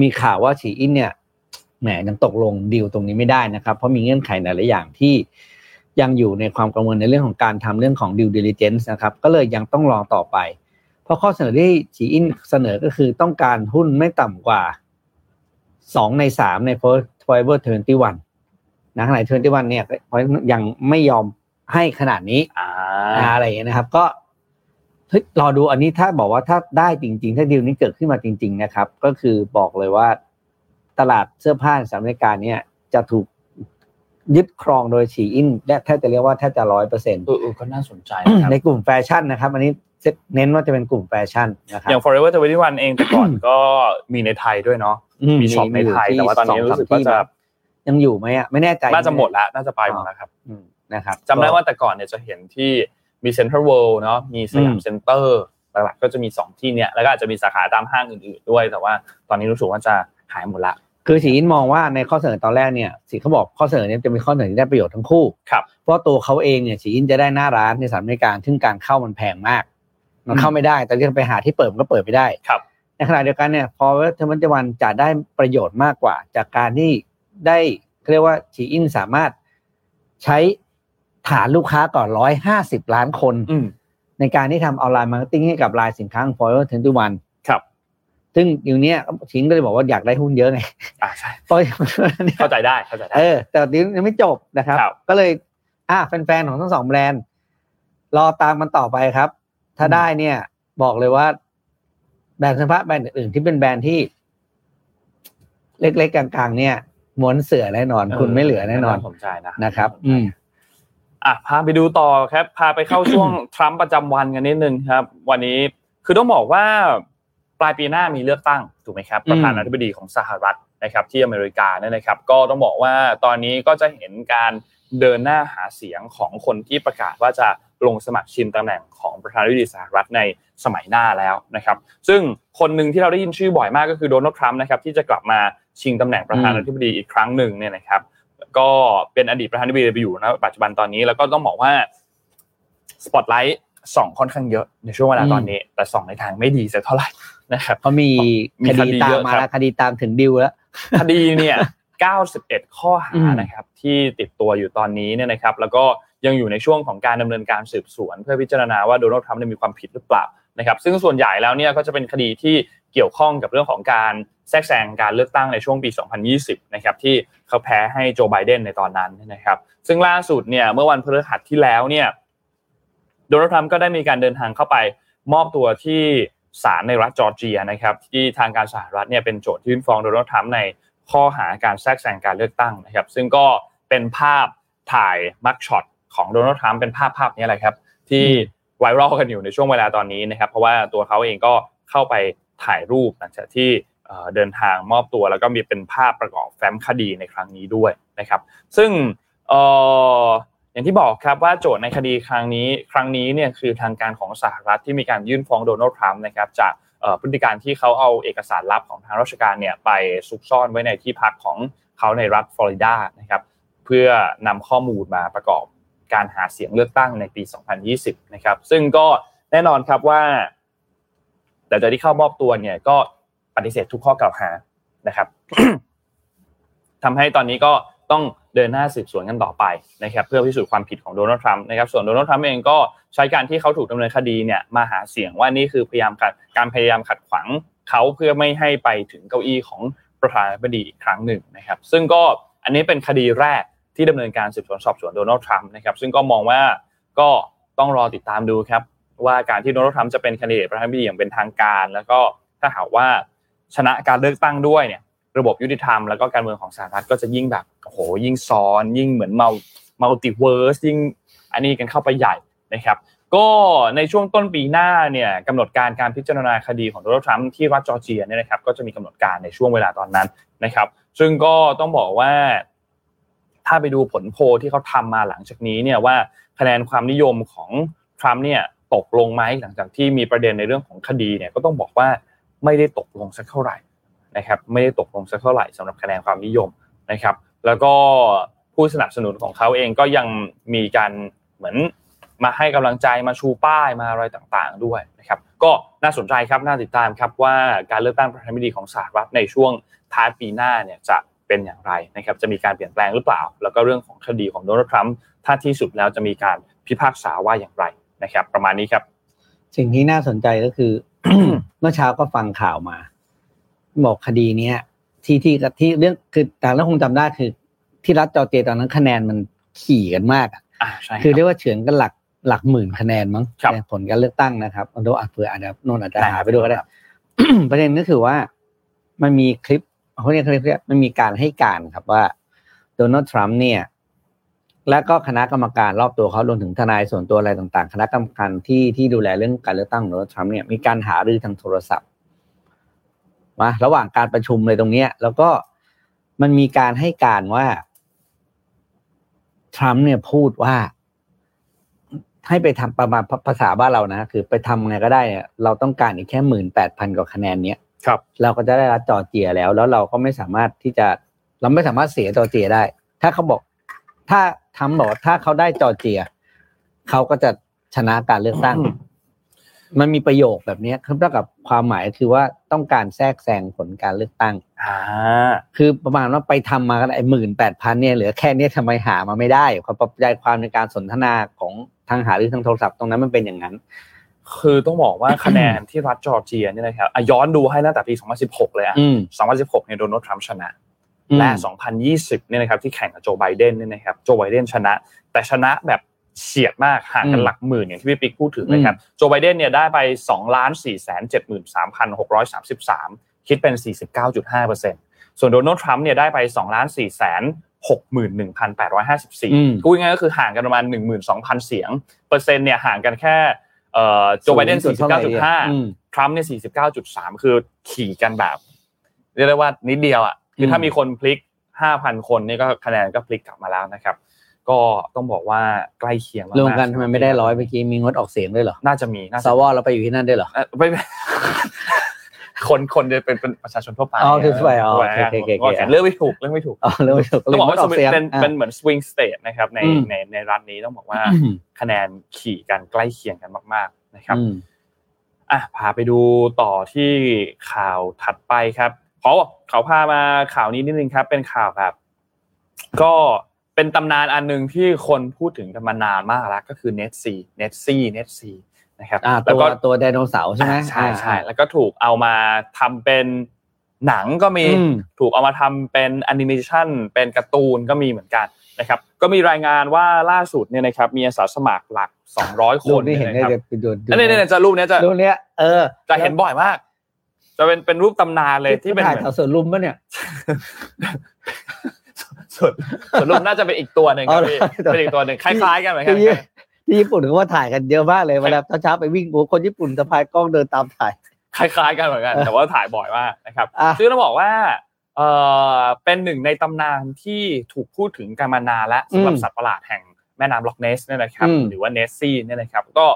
มีข่าวว่าฉีอินเนี่ยแหมยังตกลงดีลตรงนี้ไม่ได้นะครับ เพราะมีเงื่อนไขหลายๆอย่างที่ ยังอยู่ในความกังวลในเรื่องของการทำเรื่องของ due diligence นะครับ ก็เลยยังต้องรองต่อไป เพราะข้อเสนอที่ฉีอินเสนอก็คือต้องการหุ้นไม่ต่ำกว่าสองในสามใน Forever 21นะขณะ21เนี่ยยังไม่ยอมให้ขนาดนี้อ่าอ่าอะไรอย่างเงี้ยนะครับ ก็เฮ้ยรอดูอันนี้ถ้าบอกว่าถ้าได้จริง ๆ ถ้าดีลนี้เกิดขึ้นมาจริง ๆ นะครับ ก็คือบอกเลยว่าตลาดเสื้อผ้าในสหรัฐอเมริกาเนี่ยจะถูก ยึดครองโดยฉีอินและแทบจะเรียกว่าแทบจะร้อยเปอร์เซ็นต์เออเออก็น่าสนใจนะครับในกลุ่มแฟชั่นนะครับ อันนี้เน้นว่าจะเป็นกลุ่มแฟชั่นนะครับอย่าง Forever 21เองแต่ก่อนก็มีในไทยด้วยเนาะมี shop ในไทยแต่ว่าตอนนี้รู้สึกว่าจะยังอยู่ไหมอะไม่แน่ใจน่าจะหมดแล้วน่าจะไปหมดแล้วครับอืมนะครับจำได้ว่าแต่ก่อนเนี่ยจะเห็นที่มีเซ็นทรัลเวิลด์เนาะมีสยามเซ็นเตอร์หลักๆก็จะมีสองที่เนี่ยแล้วก็อาจจะมีสาขาตามห้างอื่นๆด้วย แต่ว่าตอนนี้รู้สึกว่าจะหายหมดละ คือ SHEIN มองว่าในข้อเสนอตอนแรกเนี่ยสิเขาบอกข้อเสนอเนี่ยจะมีข้อเสนอที่ได้ประโยชน์ทั้งคู่ครับเพราะตัวเขาเองเนี่ย SHEIN จะได้หน้าร้านในสหรัฐอเมริกาซึ่งการเข้ามันแพงมาก มันเข้าไม่ได้แต่ที่ไปหาที่เปิดมันก็เปิดไม่ได้ครับ ในขณะเดียวกันเนี่ยพอเทอร์มันจวันจะได้ประโยชน์มากกว่า จากการที่ได้เขาเรียกว่า SHEIN สามารถใช้ฐานลูกค้ากว่าร้อยห้าสิบล้านคนอืมในการที่ทำ online marketing ให้กับรายสินค้าของ Forever 21ครับ ซึ่งอยู่เนี้ย SHEIN ก็เลยบอกว่าอยากได้หุ้นเยอะไงอ่าใช่เพราะเนี่ยเข้าใจได้เข้าใจได้เออแต่ตอนนี้ยังไม่จบนะครับครับ ก็เลย อะแฟนๆของทั้งสองแบรนด์ รอตามมันต่อไปครับ ถ้าได้เนี่ย บอกเลยว่าแบรนด์เฉพาะแบรนด์อื่นๆที่เป็นแบรนด์ที่ เล็กๆกลางๆ เนี่ยม้วนเสือแน่นอน คุณไม่เหลือแน่นอนสนใจนะนะครับ อืมอะพาไปดูต่อครับ พาไปเข้าช่วงทรัมป์ประจำวันกันนิดนึงครับ วันนี้คือต้องบอกว่า ปลายปีหน้ามีเลือกตั้งถูกไหมครับอืมประธานาธิบดีของสหรัฐนะครับที่อเมริกาเนี่ยนะครับ ก็ต้องบอกว่าตอนนี้ก็จะเห็นการเดินหน้าหาเสียงของคนที่ประกาศว่าจะลงสมัครชิงตำแหน่งของประธานาธิบดีสหรัฐในสมัยหน้าแล้วนะครับ ซึ่งคนหนึ่งที่เราได้ยินชื่อบ่อยมากก็คือโดนัลด์ทรัมป์นะครับที่จะกลับมาชิงตำแหน่งประธานาธิบดีอีกครั้งหนึ่งเนี่ยนะครับ ก็เป็นอดีตประธานาธิบดีไปอยู่นะปัจจุบันตอนนี้แล้วก็ต้องบอกว่าสปอตไลท์ส่องค่อนข้างเยอะในช่วงเวลาตอนนี้ แต่ส่องในทางไม่ดีสักเท่าไหร่ นะครับเพราะมีมีคคดีดีตาเยมอะมาครับแล้วคดีตามถึงดิวแล้วคดีเนี่ย91 ข้อหาอืมนะครับที่ติดตัวอยู่ตอนนี้เนี่ยนะครับ แล้วก็ยังอยู่ในช่วงของการดำเนินการสืบสวน เพื่อพิจารณาว่าโดนัลด์ทรัมป์เนี่ยมีความผิดหรือเปล่านะครับ ซึ่งส่วนใหญ่แล้วเนี่ยก็จะเป็นคดีที่เกี่ยวข้องกับเรื่องของการแทรกแซงการเลือกตั้งในช่วงปี 2020 นะครับที่เขาแพ้ให้โจไบเดนในตอนนั้นนะครับ ซึ่งล่าสุดเนี่ยเมื่อวันพฤหัสที่แล้วเนี่ยโดนัลด์ทรัมป์ก็ได้มีการเดินทางเข้าไปมอบตัวที่ ศาลในรัฐจอร์เจียนะครับที่ทางการสหรัฐเนี่ยเป็นโจทก์ยื่นฟ้องโดนัลด์ทรัมป์ในข้อหาการแทรกแซงการเลือกตั้งนะครับซึ่งก็เป็นภาพถ่าย mugshot ของโดนัลด์ทรัมป์เป็นภาพภาพนี้แหละครับที่ viral กันอยู่ในช่วงเวลาตอนนี้นะครับเพราะว่าตัวเขาเองก็เข้าไปถ่ายรูปหลังจากที่เดินทางมอบตัวแล้วก็มีเป็นภาพประกอบแฟ้มคดีในครั้งนี้ด้วยนะครับ ซึ่งเอ่ออย่างที่บอกครับว่าโจทย์ในคดีครั้งนี้ ครั้งนี้เนี่ยคือทางการของสหรัฐที่มีการยื่นฟ้องโดนัลด์ทรัมป์นะครับจากเอ่อพฤติการที่เขาเอาเอกสารลับของทางราชการเนี่ยไปซุกซ่อนไว้ในที่พักของเขาในรัฐฟลอริดานะครับเพื่อนำข้อมูลมาประกอบการหาเสียงเลือกตั้งในปี 2020 นะครับ ซึ่งก็แน่นอนครับว่า แต่จากที่เข้ามอบตัวเนี่ยก็ปฏิเสธทุกข้อกล่าวหานะครับทำให้ตอนนี้ก็ ต้องเดินหน้าสืบสวนกันต่อไปนะครับเพื่อพิสูจน์ความผิดของโดนัลด์ทรัมป์นะครับส่วนโดนัลด์ทรัมป์เองก็ใช้การที่เขาถูกดำเนินคดีเนี่ยมาหาเสียงว่านี่คือพยายามการการพยายามขัดขวางเขาเพื่อไม่ให้ไปถึงเก้าอี้ของประธานาธิบดีอีกครั้งหนึ่งนะครับซึ่งก็อันนี้เป็นคดีแรกที่ดำเนินการสืบสวนสอบสวนโดนัลด์ทรัมป์นะครับซึ่งก็มองว่าก็ต้องรอติดตามดูครับว่าการที่โดนัลด์ทรัมป์จะเป็นแคนดิเดตประธานาธิบดีอย่างเป็นทางการ แล้วก็ถ้าหากว่าชนะการเลือกตั้งด้วยเนี่ย ระบบยุติธรรมแล้วก็การเมืองของสหรัฐก็จะยิ่งแบบโอ้โหยิ่งซ้อน ยิ่งเหมือนเมา multiverse ยิ่งอันนี้กันเข้าไปใหญ่นะครับ ก็ในช่วงต้นปีหน้าเนี่ยกำหนดการการพิจารณาคดีของโดนัลด์ทรัมป์ที่รัฐจอร์เจียเนี่ยนะครับก็จะมีกำหนดการในช่วงเวลาตอนนั้นนะครับ ซึ่งก็ต้องบอกว่า ถ้าไปดูผลโพลที่เขาทำมาหลังจากนี้เนี่ยว่าคะแนนความนิยมของทรัมป์เนี่ยตกลงไหมหลังจากที่มีประเด็นในเรื่องของคดีเนี่ยก็ต้องบอกว่าไม่ได้ตกลงสักเท่าไหร่ นะครับไม่ได้ตกลงสักเท่าไหร่สำหรับคะแนนความนิยมนะครับ แล้วก็ผู้สนับสนุนของเขาเองก็ยังมีการเหมือนมาให้กำลังใจมาชูป้ายมาอะไรต่างๆด้วยนะครับ ก็น่าสนใจครับน่าติดตามครับว่าการเลือกตั้งประธานาธิบดีของสหรัฐในช่วงท้ายปีหน้าเนี่ยจะเป็นอย่างไรนะครับจะมีการเปลี่ยนแปลงหรือเปล่า แล้วก็เรื่องของคดีของโดนัลด์ทรัมป์ถ้าที่สุดแล้วจะมีการพิพากษาว่าอย่างไรนะครับ ประมาณนี้ครับ สิ่งที่น่าสนใจก็คือ เมื่อเช้าก็ฟังข่าวมา บอกคดีเนี้ยที่ที่ที่เรื่องคือแต่ละคงจำได้คือ ที่รัฐจอร์เจียตอนนั้นคะแนนมันขี่กันมากอะอ่าใช่คือเรียกว่าเฉือนกันหลักหลักหมื่นคะแนนมั้งครับในผลการเลือกตั้งนะครับเอาดูอะเผื่ออาจจะโน่นอาจจะได้หาไปดูก็ได้ครับประเด็นก็คือว่ามันมีคลิปเขาเรียกเขาเรียกเขาเรียกมันมีการให้การครับว่าโดนัลด์ทรัมป์เนี่ย และก็คณะกรรมการรอบตัวเขารวมถึงทนายส่วนตัวอะไรต่างๆ คณะกรรมการที่ที่ดูแลเรื่องการเลือกตั้งของโดนัลด์ทรัมป์เนี่ยมีการหารือทางโทรศัพท์ มาระหว่างการประชุมเลยตรงเนี้ย แล้วก็มันมีการให้การว่าทรัมป์เนี่ยพูดว่าให้ไปทำประมาณภาษาบ้านเรานะ คือไปทำไงก็ได้เนี่ยเราต้องการอีกแค่หมื่นแปดพันกว่าคะแนนเนี้ยครับ เราก็จะได้รับจอร์เจียแล้ว แล้วเราก็ไม่สามารถที่จะเราไม่สามารถเสียจอร์เจียได้ ถ้าเขาบอก ถ้าทำบอกว่าถ้าเขาได้จอร์เจีย เขาก็จะชนะการเลือกตั้ง มันมีประโยคแบบนี้คือเท่ากับความหมายคือว่าต้องการแทรกแซงผลการเลือกตั้งอ่าคือประมาณว่าไปทำมาก็ได้หมื่นแปดพันเนี่ยเหลือแค่เนี้ยทำไมหามาไม่ได้ความปรับใจความในการสนทนาของทางหาหรือทางโทรศัพท์ตรงนั้นมันเป็นอย่างนั้น คือต้องบอกว่าคะแนนที่รัฐจอร์เจียเนี่ยนะครับอะย้อนดูให้ตั้งแต่ปี 2016 เลยอะอืม2016 เนี่ยโดนัลด์ทรัมป์ชนะ และ 2020 เนี่ยนะครับที่แข่งกับโจไบเดนเนี่ยนะครับ โจไบเดนชนะ แต่ชนะแบบ เฉียดมากห่างกันหลักหมื่นอย่างที่พี่ปิ๊กพูดถึงนะครับโจไบเดนเนี่ยได้ไป2ล้าน4 7 3 6 3 3 คิดเป็น 49.5%ส่วนโดนัลด์ทรัมป์เนี่ยได้ไป2ล้าน4 61,854พูดง่ายๆก็คือห่างกันประมาณ 12,000 เสียง เปอร์เซ็นต์เนี่ยห่างกันแค่เอ่อโจไบเดนศูนย์จุดเท่าไหร่เนี่ยอืม49.5 ทรัมป์เนี่ย49.3 คือขี่กันแบบเรียกได้ว่านิดเดียวอะคือถ้าอืมมีคนพลิก 5,000 คนนี่ก็คะแนนก็พลิกกลับมาแล้วนะครับ ก็ต้องบอกว่าใกล้เคียงมากๆรวมกันทำไมไม่ได้ร้อยเมื่อกี้มีงดออกเสียงด้วยเหรอ น่าจะมีน่าสจะวเราไปอยู่ที่นั่นด้วยเหรอเอ่อไม่คนคนจะเป็นเป็นประชาชนทั่วไปอ๋อคือทั่วไปอ๋อทั่วโอเคโอเคโอเคก็แข่งเลือกไม่ถูกเลือกไม่ถูกอ๋อเรื่องไม่ถูกต้องบอกว่างดออกเสียงเป็นอะเป็นเหเหมือน swing state นะครับในอืมในในรัฐนี้ต้องบอกว่าอืมคะแนนบี้กันใกล้เคียงกันมาก ๆนะครับอืมอะพาไปดูต่อที่ข่าวถัดไปครับเขาเขาพามาข่าวนี้นิดนึงครับ เป็นข่าวแบบ ก็ เป็นตำนานอันหนึ่งที่คนพูดถึงกันมานานมากแล้วก็คือเน็ตซีเน็ตซีเน็ตซีนะครับอ่าแล้ตัววก็ตัวไดโนเสาร์ใช่ไหมอ่าใช่ใช่อ่าแล้วก็ถูกเอามาทำเป็นหนังก็มีอืมถูกเอามาทำเป็นแอนิเมชันเป็นการ์ตูนก็มีเหมือนกันนะครับ ก็มีรายงานว่าล่าสุดเนี่ยนะครับมีอาสาสมัครหลัก 200ครูนปที่เห็นเนี่ยได้นะครับจะไปดูดูอันนี้เนี่ยจะรูปเนี้ยจะรูปเนี้ยเออจะเห็นบ่อยมาก จะเป็นเป็นรูปตำนานเลยที่เป็นถ่ายเหมือนแถวสวนลุมปะเนี่ย ส่วนส่วนรูปน่าจะเป็นอีกตัวหนึ่งครับอ๋อพี่ตัวเป็นอีกตัวหนึ่งคล้ายๆกันเหมือนกันที่ที่ญี่ปุ่นเขาว่าถ่ายกันเยอะมากเลยเวลาเช้าๆไปวิ่งโอ้คนญี่ปุ่นสะพายกล้องเดินตามถ่าย คล้าย ๆ กันเหมือนกัน แต่ว่าถ่ายบ่อยมากนะครับอะซึ่งต้องบอกว่าเออเป็นหนึ่งในตำนานที่ถูกพูดถึงกันมานานและสำหรับอืมสัตว์ประหลาดแห่งแม่น้ำล็อกเนสเนี่ยนะครับอืมหรือว่าเนสซี่เนี่ยนะครับก็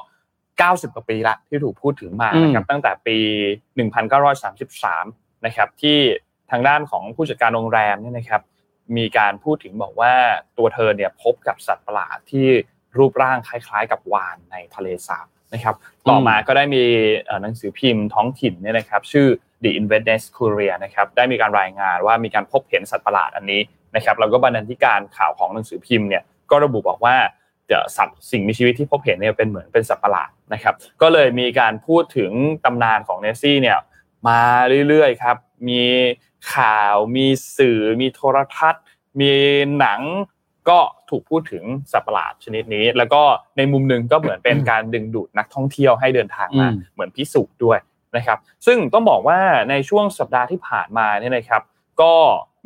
90 กว่าปีละที่ถูกพูดถึงมานะครับตั้งแต่ปี 1933 นะครับ ที่ทางด้านของผู้จัดการโรงแรมเนี่ยนะครับ มีการพูดถึงบอกว่าตัวเธอเนี่ยพบกับสัตว์ประหลาดที่รูปร่างคล้าย ๆ กับวานในทะเลสาบนะครับ ต่อมาก็ได้มีหนังสือพิมพ์ท้องถิ่นเนี่ยนะครับ ชื่อ The Inverness Courier นะครับได้มีการรายงานว่ามีการพบเห็นสัตว์ประหลาดอันนี้นะครับแล้วก็บรรณาธิการข่าวของหนังสือพิมพ์เนี่ยก็ระบุบอกว่าเดี๋ยวสัตว์สิ่งมีชีวิตที่พบเห็นเนี่ยเป็นเหมือนเป็นสัตว์ประหลาดนะครับ ก็เลยมีการพูดถึงตำนานของเนซี่เนี่ยมาเรื่อยๆครับ มีข่าว มีสื่อ มีโทรทัศน์ มีหนังก็ถูกพูดถึงสัตว์ประหลาดชนิดนี้ แล้วก็ในมุมหนึ่งก็เหมือนเป็นการดึงดูดนักท่องเที่ยวให้เดินทางมาอืมเหมือนพิสูจน์ด้วยนะครับ ซึ่งต้องบอกว่าในช่วงสัปดาห์ที่ผ่านมาเนี่ยนะครับ ก็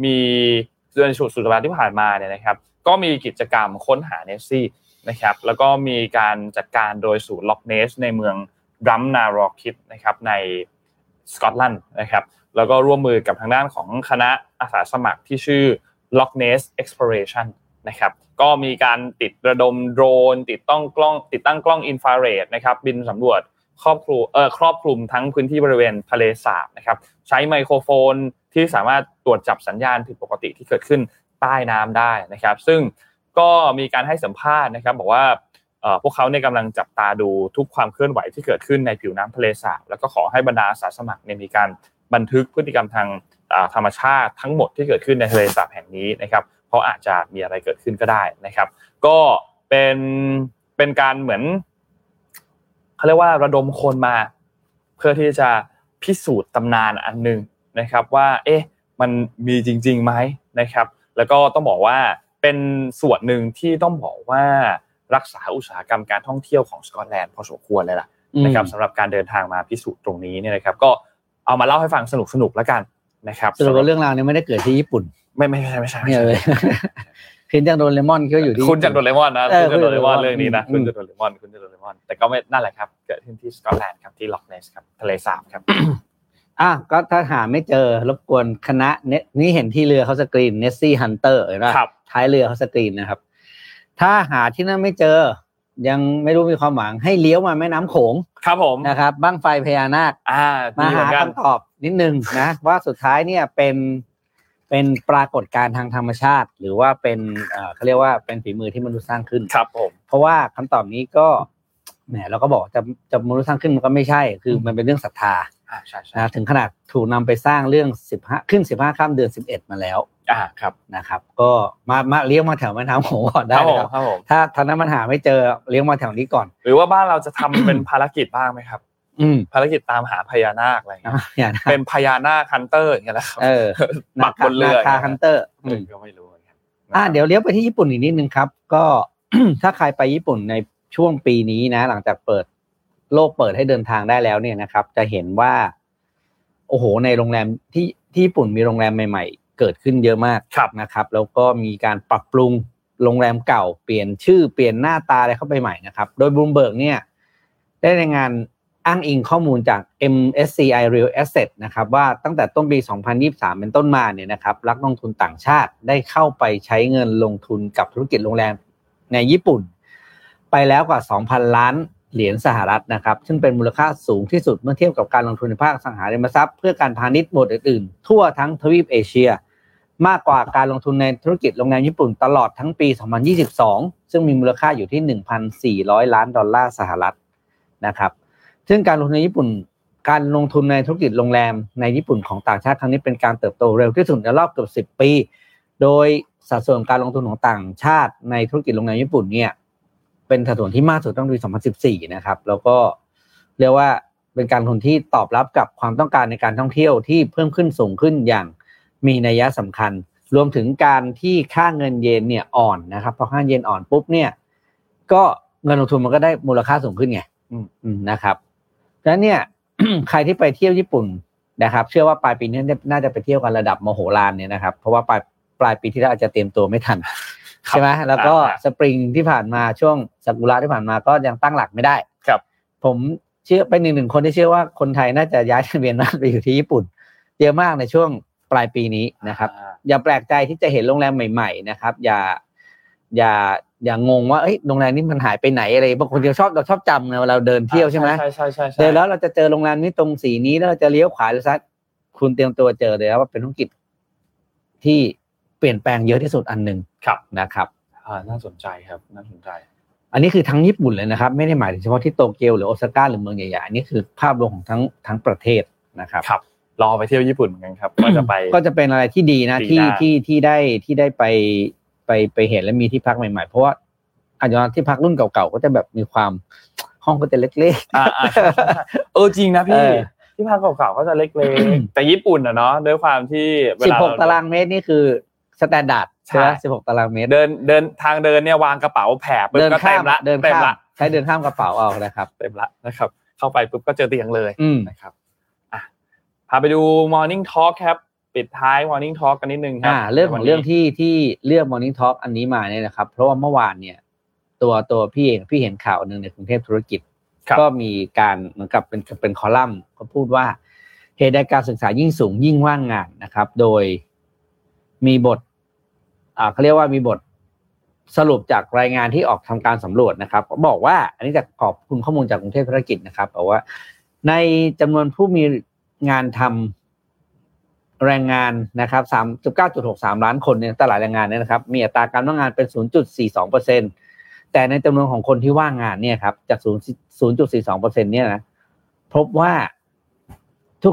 มีในช่วงสุดสัปดาห์ที่ผ่านมาเนี่ยนะครับ ก็มีกิจกรรมค้นหาเนสซี่นะครับแล้วก็มีการจัดการโดยศูนย์ล็อกเนสในเมืองดรัมนาดรอคิตนะครับในสกอตแลนด์นะครับ แล้วก็ร่วมมือกับทางด้านของคณะอาสาสมัครที่ชื่อ Loch Ness Exploration นะครับก็มีการติดระดมโดรน ติดต้องกล้อง ติดตั้งกล้องอินฟราเรดนะครับบินสำรวจครอบคลุมเอ่อครอบคลุมทั้งพื้นที่บริเวณทะเลสาบนะครับใช้ไมโครโฟนที่สามารถตรวจจับสัญญาณผิดปกติที่เกิดขึ้นใต้น้ำได้นะครับ ซึ่งก็มีการให้สัมภาษณ์นะครับ บอกว่าพวกเขาเนี่ยกำลังจับตาดูทุกความเคลื่อนไหวที่เกิดขึ้นในผิวน้ำทะเลสาบแล้วก็ขอให้บรรดาอาสาสมัครเนี่ยมีการ บันทึกพฤติกรรมทางธรรมชาติทั้งหมดที่เกิดขึ้นในทะเลสาบแห่งนี้นะครับเพราะอาจจะมีอะไรเกิดขึ้นก็ได้นะครับ ก็เป็นเป็นการเหมือนเขาเรียกว่าระดมคนมา เพื่อที่จะพิสูจน์ตำนานอันหนึ่งนะครับว่า เอ๊ะมันมีจริงๆไหมนะครับ แล้วก็ต้องบอกว่าเป็นส่วนหนึ่งที่ต้องบอกว่ารักษาอุตสาหกรรมการท่องเที่ยวของสกอตแลนด์พอสมควรเลยล่ะนะครับสำหรับการเดินทางมาพิสูจน์ตรงนี้เนี่ยนะครับ ก็ เอามาเล่าให้ฟังสนุกสนุกแล้วกันนะครับสรุปว่าเรื่องราวนี้ไม่ได้เกิดที่ญี่ปุ่น ไม่ไม่ใช่ไม่ใช่ไม่ใช่เลยคินจังโดนเลมอนก็อยู่ที่คุณจังโดนเลมอนนะคุณจังโดนเลมอนเรื่องนี้นะคุณจังโดนเลมอนคุณจังโดนเลมอน แต่ก็ไม่นั่นแหละครับ เกิดขึ้นที่สกอตแลนด์ครับที่ล็อกเนสครับทะเลสาบครับอะก็ถ้าหาไม่เจอรบกวนคณะเนนี่เห็นที่เรือเขาสกรีนเนสซี่ฮันเตอร์เห็นไหมท้ายเรือเขาสกรีนนะครับ ถ้าหาที่นั่นไม่เจอ ยังไม่รู้มีความหวังให้เลี้ยวมาแม่น้ำโขงครับผมนะครับบ้างไฟพญานาคอ่ามาหาคำตอบนิดนึงนะ ว่าสุดท้ายเนี่ยเป็นเป็นปรากฏการณ์ทางธรรมชาติ หรือว่าเป็นเขาเรียกว่าเป็นฝีมือที่มนุษย์สร้างขึ้นครับผมเพราะว่าคำตอบนี้ก็ แหมเราก็บอกจะจะมนุษย์สร้างขึ้นมันก็ไม่ใช่ คือมันเป็นเรื่องศรัทธานะถึงขนาดถูกนำไปสร้างเรื่องสิบห้าขึ้นสิบห้าข้ามเดือนสิบเอ็ดมาแล้วอ่าครับนะครับ ก็มามาเลี้ยงมาแถวแม่น้ำโขงก่อนได้ครับถ้าท่านั้นมันหาไม่เจอเลี้ยงมาแถวนี้ก่อน หรือว่าบ้านเราจะทำเป็นภารกิจบ้างไหมครับอืมภารกิจตามหาพญานาคอะไรเงี้ยเป็นพญานาค hunter อย่างเงี้ยแหละเออปักบนเรือคา hunter ก็ไม่รู้อ่าเดี๋ยวเลี้ยวไปที่ญี่ปุ่นอีกนิดนึงครับ ก็ถ้าใครไปญี่ปุ่นใน ช่วงปีนี้นะ หลังจากเปิดโลกเปิดให้เดินทางได้แล้วเนี่ยนะครับ จะเห็นว่า โอ้โห ในโรงแรมที่ที่ญี่ปุ่นมีโรงแรมใหม่ ๆ เกิดขึ้นเยอะมากนะครับ แล้วก็มีการปรับปรุงโรงแรมเก่าเปลี่ยนชื่อเปลี่ยนหน้าตาอะไรเข้าไปใหม่นะครับ โดยบูมเบิร์กเนี่ย ได้ในงานอ้างอิงข้อมูลจาก MSCI Real Asset นะครับ ว่าตั้งแต่ต้นปี 2023 เป็นต้นมาเนี่ยนะครับนักลงทุนต่างชาติได้เข้าไปใช้เงินลงทุนกับธุรกิจโรงแรมในญี่ปุ่น ไปแล้วกว่า 2,000 ล้านเหรียญสหรัฐนะครับ ซึ่งเป็นมูลค่าสูงที่สุดเมื่อเทียบกับการลงทุนในภาคสังหาริมทรัพย์เพื่อการพาณิชย์หมดอื่นๆ ทั่วทั้งทวีปเอเชีย มากกว่าการลงทุนในธุรกิจโรงแรมญี่ปุ่นตลอดทั้งปี 2022 ซึ่งมีมูลค่าอยู่ที่ 1,400 ล้านดอลลาร์สหรัฐนะครับ ซึ่งการลงทุนในญี่ปุ่น การลงทุนในธุรกิจโรงแรมในญี่ปุ่นของต่างชาติครั้งนี้เป็นการเติบโตเร็วที่สุดในรอบเกือบ 10 ปี โดยสัดส่วนการลงทุนของต่างชาติในธุรกิจโรงแรมญี่ปุ่นเนี่ย เป็นสัดส่วนที่มากสุดต้องดู2014 นะครับ แล้วก็เรียกว่าเป็นการลงทุนที่ตอบรับกับความต้องการในการท่องเที่ยวที่เพิ่มขึ้นสูงขึ้นอย่างมีนัยสำคัญ รวมถึงการที่ค่าเงินเยนเนี่ยอ่อนนะครับพอค่าเยนอ่อนปุ๊บเนี่ย ก็เงินลงทุนมันก็ได้มูลค่าสูงขึ้นไงนะครับดังนั้นเนี่ยใครที่ไปเที่ยวญี่ปุ่นนะครับ เชื่อว่าปลายปีนี้น่าจะไปเที่ยวกันระดับมโหฬารเนี่ยนะครับ เพราะว่าปลายปลายปีที่แล้วอาจจะเตรียมตัวไม่ทัน ใช่ไหมแล้วก็สปริงที่ผ่านมาช่วงซากุระที่ผ่านมาก็ยังตั้งหลักไม่ได้ครับ ผมเชื่อเป็นหนึ่งหนึ่งคนที่เชื่อว่าคนไทยน่าจะย้ายทะเบียนบ้านไปอยู่ที่ญี่ปุ่น เยอะมากในช่วงปลายปีนี้นะครับ อย่าแปลกใจที่จะเห็นโรงแรมใหม่ ๆ นะครับ อย่าอย่าอย่างงว่าเอ้ยโรงแรมนี้มันหายไปไหนอะไรบางคนเราชอบเราชอบจำเวลาเราเดินเที่ยวใช่ไหมใช่ใช่ใช่เดินแล้วเราจะเจอโรงแรมนี้ตรงสีนี้แล้วเราจะเลี้ยวขวาหรือซ้ายคุณเตรียมตัวเจอเลยว่าเป็นธุรกิจที่ เปลี่ยนแปลงเยอะที่สุดอันหนึ่งนะครับอ่าน่าสนใจครับน่าสนใจ อันนี้คือทั้งญี่ปุ่นเลยนะครับ ไม่ได้หมายถึงเฉพาะที่โตเกียวหรือโอซาก้าหรือเมืองใหญ่ๆอันนี้คือภาพรวมของทั้งทั้งประเทศนะครับครับรอไปเที่ยวญี่ปุ่นกันครับก็จะไปก็จะเป็นอะไรที่ดีนะที่ที่ที่ได้ที่ได้ไปไปไปเห็นและมีที่พักใหม่ๆ เพราะว่าอาจจะที่พักรุ่นเก่าๆก็จะแบบมีความห้องก็จะเล็กๆเออจริงนะพี่ที่พักเก่าๆก็จะเล็กๆแต่ญี่ปุ่นอะเนาะด้วยความที่สิบหกตารางเมตรนี่คือ standard ใช่ไหมสิบหกตารางเมตร เดินเดินทางเดินเนี่ยวางกระเป๋าแผ่เดินข้ามละเดินข้ามใช้เดินข้ามกระเป๋าเอานะครับเต็มละนะครับ เข้าไปปุ๊บก็เจอเตียงเลยนะครับอะพาไปดู Morning Talk ครับปิดท้าย Morning Talk กันนิดนึงครับเรื่องของเรื่องที่ที่เลือก Morning Talk อันนี้มาเนี่ยนะครับ เพราะว่าเมื่อวานเนี่ย ตัวตัวพี่เองพี่เห็นข่าวหนึ่งในกรุงเทพธุรกิจครับก็มีการเหมือนกับเป็นเป็นคอลัมน์เขาพูดว่าเหตุใดการศึกษายิ่งสูงยิ่งว่างงานนะครับ โดยมีบทอ่า เขาเรียกว่ามีบทสรุปจากรายงานที่ออกทำการสำรวจนะครับ บอกว่า อันนี้จะขอบคุณข้อมูลจากกรุงเทพธุรกิจนะครับบอกว่า ในจำนวนผู้มีงานทำแรงงานนะครับสามสิบเก้าจุดหกสามล้านคนในตลาดแรงงานเนี่ยนะครับ มีอัตราการว่างงานเป็นศูนย์จุดสี่สองเปอร์เซ็นแต่ในจำนวนของคนที่ว่างงานเนี่ยครับ จากศูนย์ศูนย์จุดสี่สองเปอร์เซ็นเนี่ยนะ พบว่า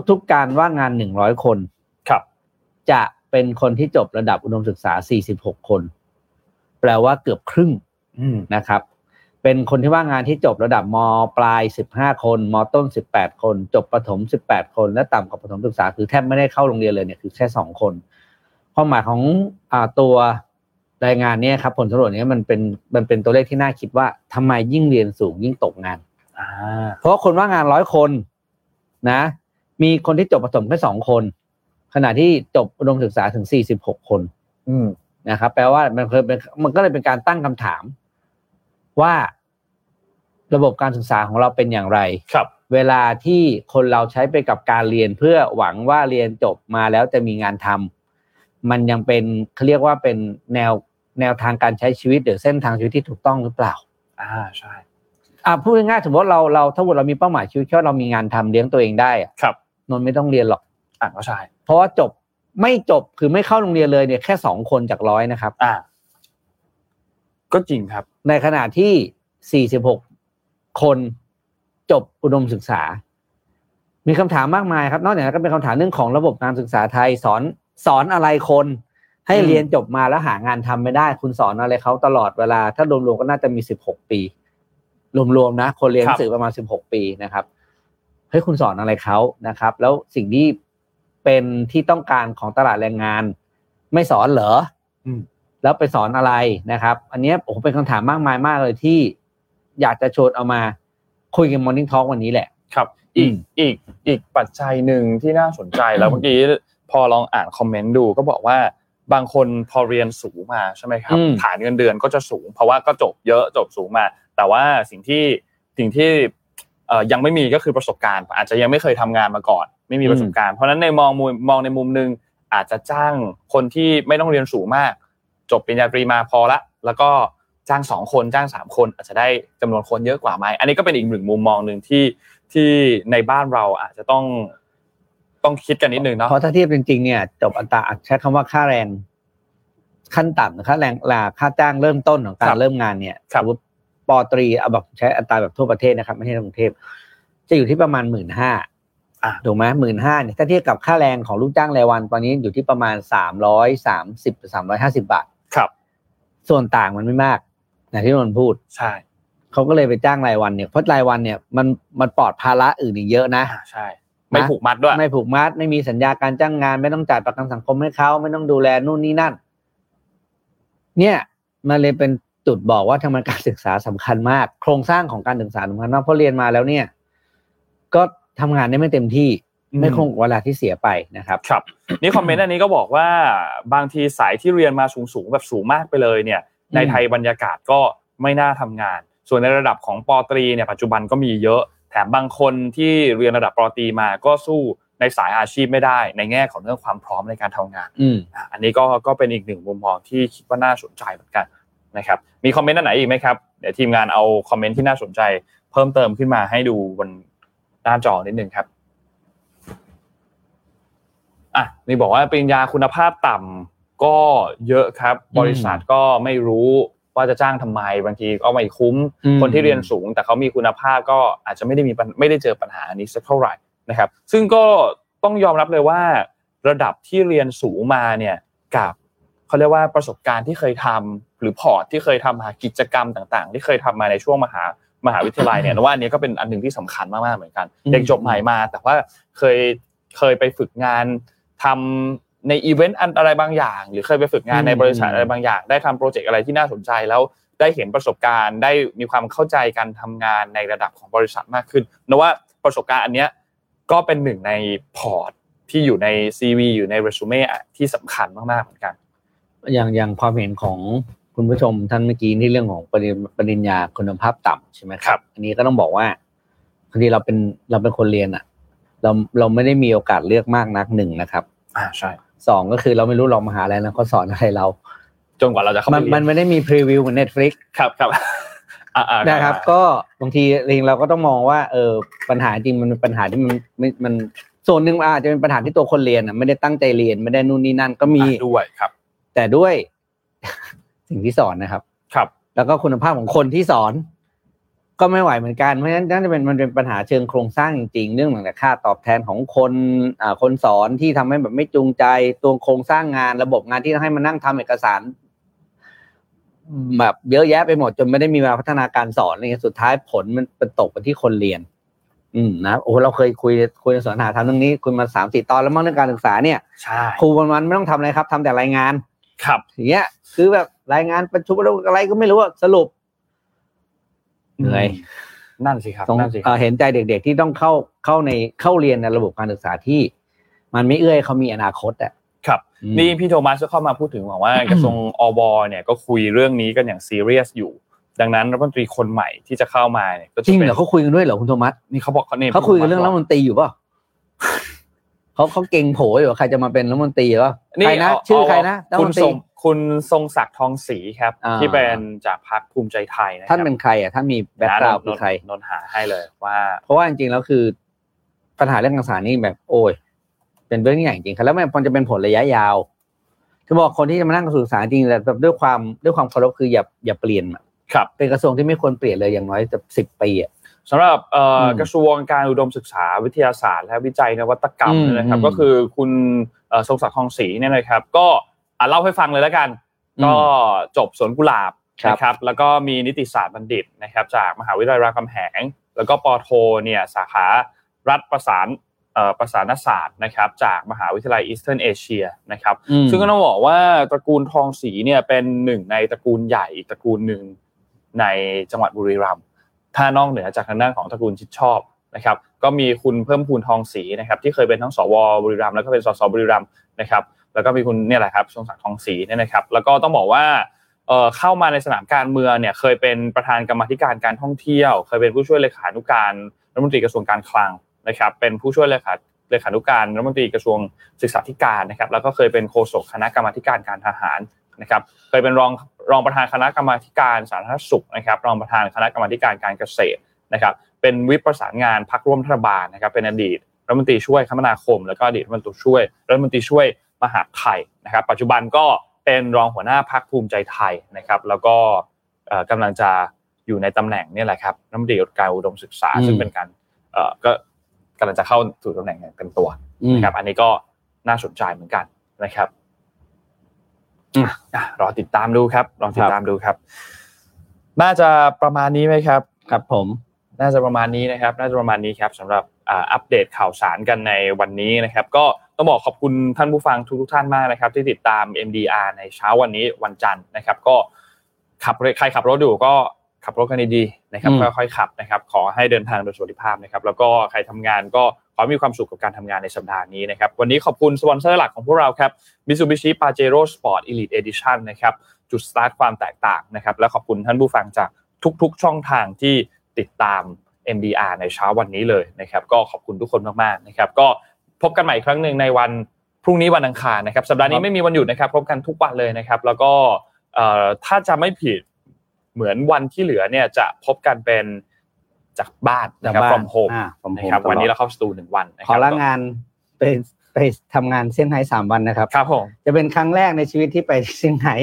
ทุกๆการว่างงานหนึ่งร้อยคน ครับ จะ เป็นคนที่จบระดับอุดมศึกษา 46 คน แปลว่าเกือบครึ่งอืมนะครับ เป็นคนที่ว่างงานที่จบระดับมปลาย 15 คนมต้น 18 คน จบประถม 18 คน และต่ำกว่าประถมศึกษา คือแทบไม่ได้เข้าโรงเรียนเลยเนี่ยคือแค่2คนความหมายของอ่าตัวรายงานเนี่ยครับผลสำรวจเนี้มันเป็นมันเป็นตัวเลขที่น่าคิดว่าทำไมยิ่งเรียนสูงยิ่งตกงานอ่าเพราะว่าคนว่างงานร้อยคนนะ มีคนที่จบประถมแค่สองคน ขณะที่จบอุดมศึกษาถึงสี่สิบหกคนอืมนะครับแปลว่ามันเคยเป็นมันก็เลยเป็นการตั้งคำถาม ว่าระบบการศึกษาของเราเป็นอย่างไร ครับ เวลาที่คนเราใช้ไปกับการเรียนเพื่อหวังว่าเรียนจบมาแล้วจะมีงานทำมันยังเป็นเขาเรียกว่าเป็นแนวแนวทางการใช้ชีวิตหรือเส้นทางชีวิตที่ถูกต้องหรือเปล่า อ่าใช่อ่าพูดง่ายๆสมมติเราเราถ้าสมมติเรามีเป้าหมายชีวิตแค่ว่าเรามีงานทำเลี้ยงตัวเองได้อะครับนนท์ไม่ต้องเรียนหรอกอ่าก็ใช่ เพราะว่าจบไม่จบคือไม่เข้าโรงเรียนเลยเนี่ยแค่สองคนจากร้อยนะครับ อ่า ก็จริงครับ ในขณะที่สี่สิบหกคนจบอุดมศึกษา มีคำถามมากมายครับ นอกจากนั้นก็เป็นคำถามเรื่องของระบบการศึกษาไทยสอนสอนอะไรคน ให้อืมเรียนจบมาแล้วหางานทำไม่ได้ คุณสอนอะไรเขาตลอดเวลา ถ้ารวมๆก็น่าจะมีสิบหกปีรวมๆนะ คนเรียนหนังสือประมาณสิบหกปีนะครับเฮ้ยคุณสอนอะไรเขานะครับ แล้วสิ่งที่ เป็นที่ต้องการของตลาดแรงงาน ไม่สอนเหรออืมแล้วไปสอนอะไรนะครับ อันเนี้ยโอ้โหเป็นคำถามมากมายมากเลยที่อยากจะชวนเอามาคุยกัน Morning Talk วันนี้แหละ ครับ อีกอืมอีกอีกปัจจัยหนึ่งที่น่าสนใจแล้วเมื่อกี้พอลองอ่านคอมเมนต์ดูก็บอกว่าบางคนพอเรียนสูงมาใช่ไหมครับอืมฐานเงินเดือนก็จะสูง เพราะว่าก็จบเยอะจบสูงมา แต่ว่าสิ่งที่สิ่งที่เอ่อ ยังไม่มีก็คือประสบการณ์ อาจจะยังไม่เคยทำงานมาก่อน ไม่มีประสบการณ์เพราะฉะนั้นในมองมุมมองในมุมหนึ่งอาจจะจ้างคนที่ไม่ต้องเรียนสูงมาก จบปริญญาตรีมาพอละ แล้วก็จ้างสองคนจ้างสามคน อาจจะได้จำนวนคนเยอะกว่าไหมอันนี้ก็เป็นอีกหนึ่งมุมมองหนึ่งที่ที่ในบ้านเราอาจจะต้องต้องคิดกันนิดนึงเนาะเพราะถ้าเทียบจริงๆเนี่ยจบอัตราใช้คำว่าค่าแรงขั้นต่ำค่าแรงลาค่าจ้างเริ่มต้นของกาครัรบเริ่มงานเนี่ยครับสมมุติ ปอตรีเอาแบบใช้อัตราแบบทั่วประเทศนะครับ ไม่ใช่ในกรุงเทพจะอยู่ที่ประมาณหมื่นห้าอะถูกไหมหมื่นห้าเนี่ยถ้าเทียบกับค่าแรงของลูกจ้างรายวันตอนนี้อยู่ที่ประมาณสามร้อยสามสิบสามร้อยห้าสิบาท ครับ ส่วนต่างมันไม่มากอย่างที่นนท์พูดใช่เขาก็เลยไปจ้างรายวันเนี่ยเพราะรายวันเนี่ยมันมันปลอดภาระอื่นอีกเยอะนะอ่าใช่ไม่ผูกมัดด้วย ไม่ผูกมัดไม่มีสัญญาการจ้างงาน ไม่ต้องจ่ายประกันสังคมให้เขาไม่ต้องดูแลนู่นนี่นั่น เนี่ย มันเลยเป็น จุดบอกว่าทำไมการศึกษาสำคัญมาก โครงสร้างของการศึกษาสำคัญมากเพราะเรียนมาแล้วเนี่ย ก็ทำงานได้ไม่เต็มที่อืมไม่คงเวลาที่เสียไปนะครับ ครับ นี่คอมเมนต์อันนี้ก็บอกว่าบางทีสายที่เรียนมาสูงสูงๆแบบสูงมากไปเลยเนี่ยอืมในไทยบรรยากาศก็ไม่น่าทำงาน ส่วนในระดับของปอตรีเนี่ยปัจจุบันก็มีเยอะ แถมบางคนที่เรียนระดับปอตรีมาก็สู้ในสายอาชีพไม่ได้ ในแง่ของเรื่องความพร้อมในการทำงานอืมอะอันนี้ก็ก็เป็นอีกหนึ่งมุมมองที่คิดว่าน่าสนใจเหมือนกัน นะครับมีคอมเมนต์อันไหนอีกไหมครับเดี๋ยวทีมงานเอาคอมเมนต์ที่น่าสนใจ เพิ่มเติมขึ้นมาให้ดูบนหน้าจอนิดนึงครับอะนี่บอกว่าปริญญาคุณภาพต่ำก็เยอะครับอืมบริษัทก็ไม่รู้ว่าจะจ้างทำไมบางทีก็ไม่คุ้มอืมคนที่เรียนสูง แต่เขามีคุณภาพก็อาจจะไม่ได้มีปัญไม่ได้เจอปัญหาอันนี้สักเท่าไหร่นะครับ ซึ่งก็ต้องยอมรับเลยว่า ระดับที่เรียนสูงมาเนี่ยกับ เขาเรียกว่าประสบการณ์ที่เคยทำหรือพอร์ตที่เคยทำมากิจกรรมต่าง ๆ ที่เคยทำมาในช่วงมหามหาวิทยาลัยเนี่ยนะว่าอันนี้ก็เป็นอันหนึ่งที่สำคัญมากๆเหมือนกันอืมเด็กจบใหม่มา แต่ว่าเคยเคยไปฝึกงานทำในอีเวนต์อันอะไรบางอย่าง หรือเคยไปฝึกงานในบริษัทอะไรบางอย่าง ได้ทำโปรเจกต์อะไรที่น่าสนใจแล้วได้เห็นประสบการณ์ ได้มีความเข้าใจการทำงานในระดับของบริษัทมากขึ้นนะว่าประสบการณ์อันเนี้ยก็เป็นหนึ่งในพอร์ตที่อยู่ใน CV อยู่ในเรซูเม่ที่สำคัญมากๆเหมือนกัน อย่างอย่างความเห็นของคุณคุณผู้ชมท่านเมื่อกี้ที่เรื่องของปริญปริญญาคุณภาพต่ำใช่ไหมคครัรับ อันนี้ก็ต้องบอกว่าพอดีเราเป็นเราเป็นคนเรียนอะ เราเราไม่ได้มีโอกาสเลือกมากนักหนึ่งนะครับ อ่าใช่สองก็คือเราไม่รู้เรามหาลัยแล้วเขาสอนอะไรเรา จนกว่าเราจะเข้าไปมันเรียมันไม่ได้มีพรีวิวเหมือน Netflix ครับครับอ่าอ่านะครับ ก็บางทีเองเราก็ต้องมองว่าเออปัญหาจริงมันเป็นปัญหาที่มันไม่มันส่วนหนึ่งอาจจะเป็นปัญหาที่ตัวคนเรียนอะไม่ได้ตั้งใจเรียนไม่ได้นู่นนี่นั่นก็มีอ่าด้วยครับ แต่ด้วยสิ่งที่สอนนะครับ ครับ แล้วก็คุณภาพของคนที่สอน ก็ไม่ไหวเหมือนกันเพราะฉะนั้นน่าจะเป็นมันเป็นปัญหาเชิงโครงสร้างจริงๆเรื่องหลังจากค่าตอบแทนของคนอ่าคนสอนที่ทำให้แบบไม่จูงใจตัวโครงสร้างงานระบบงานที่ต้องให้มานั่งทำเอกสารแบบเยอะแยะไปหมดจนไม่ได้มีเวลาพัฒนาการสอนอะไรเงี้ยสุดท้ายผลมันเป็นตกไปที่คนเรียน อืมนะโอ้โหเราเคยคุยคุยในสอนหาทำเรื่องนี้คุยมาสามสี่ตอนแล้วมั้งเรื่องการศึกษาเนี่ยใช่ครูวันวันๆไม่ต้องทำอะไรครับทำแต่รายงาน ครับอย่างเงี้ย คือแบบรายงานประชุมอะไรก็ไม่รู้อะสรุป เหนื่อย นั่นสิครับต้องนั่นสิเอ่อเห็นใจเด็ก ๆ ที่ต้องเข้าเข้าในเข้าเรียนในระบบการศึกษาที่ มันไม่เอื้อให้เขามีอนาคตอะครับอืมนี่พี่โทมัสก็เข้ามาพูดถึงบอกว่ากระทรวงอบเนี่ยก็คุยเรื่องนี้กันอย่างซีเรียสอยู่ ดังนั้นรัฐมนตรีคนใหม่ที่จะเข้ามาเนี่ยก็จริงป็นเหรอเขาคุยกันด้วยเหรอคุณโทมัสนี่เขาบอกเขาเนี่ยเขาคุยกันเรื่องรัฐมนตรีอยู่เปล่า เขาเขาเก่งโผอยู่ว่าใครจะมาเป็นรัฐมนตรีหรือเปล่าใครนะเาชื่อใครนะรัฐคุมณนตทรีรงคุณทรงศักดิ์ทองศรีครับอ่าที่เป็นจากพรรคภูมิใจไทยนะครับท่านเป็นใครอะท่านมีแบ็คกราวด์คือใครนนท์หาให้เลยว่า เพราะว่าจริงๆแล้วคือปัญหาเรื่องการศึกษานี่แบบโอ้ยเป็นเรื่องใหญ่จริงๆครับแล้วมันจะเป็นผลระยะยาวจะบอกคนที่จะมานั่งกระทรวงศึกษาจริงแต่ด้วยความด้วยความเคารพคืออย่าอย่าเปลี่ยนอะครับ เป็นกระทรวงที่ไม่ควรเปลี่ยนเลยอย่างน้อยจะสิบปีอะ สำหรับเอ่ออมกระทรวงการอุดมศึกษาวิทยาศาสตร์ และวิจัยนวัตกรรมอืมนะครับอืมก็คือคุณเอ่อทรงศักดิ์ทองศรีเนี่ยนะครับ ก็อะเล่าให้ฟังเลยแล้วกันอืมก็จบสวนกุหลาบครับนะครับ แล้วก็มีนิติศาสตร์บัณฑิตนะครับ จากมหาวิทยาลัยรามคำแหง แล้วก็ปอโทเนี่ยสาขารัฐประสานเอ่อประสานศาสตร์นะครับจากมหาวิทยาลัยอีสเทิร์นเอเชียนะครับอืมซึ่งก็ต้องบอกว่าตระกูลทองศรีเนี่ยเป็นหนึ่งในตระกูลใหญ่อีกตระกูลหนึ่งในจังหวัดบุรีรัมย์ ถ้านอกเหนือจากทางด้านของตระกูลชิดชอบนะครับ ก็มีคุณเพิ่มพูนทองศรีนะครับ ที่เคยเป็นทั้งสวบุรีรัมย์แล้วก็เป็นสสบุรีรัมย์นะครับ แล้วก็มีคุณเนี่ยแหละครับทรงศักดิ์ทองศรีเนี่ยนะครับ แล้วก็ต้องบอกว่าเข้ามาในสนามการเมืองเนี่ยเคยเป็นประธานกรรมธิการการท่องเที่ยว เคยเป็นผู้ช่วยเลขานุการรัฐมนตรีกระทรวงการคลังนะครับ เป็นผู้ช่วยเลขาเลขานุการรัฐมนตรีกระทรวงศึกษาธิการนะครับ แล้วก็เคยเป็นโฆษกคณะกรรมการการทหาร นะครับเคยเป็นรองรองประธานคณะกรรมาธิการสาธารณสุขนะครับรองประธานคณะกรรมาธิการการเกษตรนะครับเป็นวิปประสานงานพักร่วมรัฐบาลนะครับเป็นอดีตรัฐมนตรีช่วยคมนาคม แล้วก็อดีตรัฐมนตรีช่วยรัฐมนตรีช่วยมหาดไทยนะครับ ปัจจุบันก็เป็นรองหัวหน้าพักภูมิใจไทยนะครับแล้วก็เอ่อกำลังจะอยู่ในตำแหน่งเนี่ยแหละครับรัฐมนตรีการอุดมศึกษาอืมซึ่งเป็นการเอ่อก็กำลังจะเข้าสู่ตำแหน่งอย่างเต็มตัวอืมนะครับอันนี้ก็น่าสนใจเหมือนกันนะครับอืมอะ รอติดตามดูครับลองติดตามดูครับ น่าจะประมาณนี้ไหมครับ ครับผม น่าจะประมาณนี้นะครับ น่าจะประมาณนี้ครับสำหรับอ่าอัปเดตข่าวสารกันในวันนี้นะครับ ก็ต้องบอกขอบคุณท่านผู้ฟังทุกๆท่านมากนะครับ ที่ติดตาม MDR ในเช้าวันนี้วันจันทร์นะครับ ก็ขับใครขับรถอยู่ก็ขับรถกันดีๆนะครับอืมค่อยๆขับนะครับ ขอให้เดินทางโดยสวัสดิภาพนะครับ แล้วก็ใครทำงานก็ ขอมีความสุขกับการทำงานในสัปดาห์นี้นะครับ วันนี้ขอบคุณสปอนเซอร์หลักของพวกเราครับ Mitsubishi Pajero Sport Elite Edition นะครับ จุดสตาร์ทความแตกต่างนะครับ และขอบคุณท่านผู้ฟังจากทุกๆ ช่องทางที่ติดตาม MDR ในเช้าวันนี้เลยนะครับ ก็ขอบคุณทุกคนมากๆนะครับ ก็พบกันใหม่อีกครั้งหนึ่งในวันพรุ่งนี้วันอังคารนะครับ สัปดาห์นี้ไม่มีวันหยุดนะครับพบกันทุกวันเลยนะครับ แล้วก็ถ้าจะไม่ผิดเหมือนวันที่เหลือเนี่ยจะพบกันเป็น จากบ้านนะครับ from home อ่า from นะ home ครับตลอดวันนี้เราเข้าสตูหนึ่งวันนะคขอรับลางานไปไปทำงานเซี่ยงไฮ้สามวันนะครับครับผมจะเป็นครั้งแรกในชีวิตที่ไปเซี่ยงไฮ้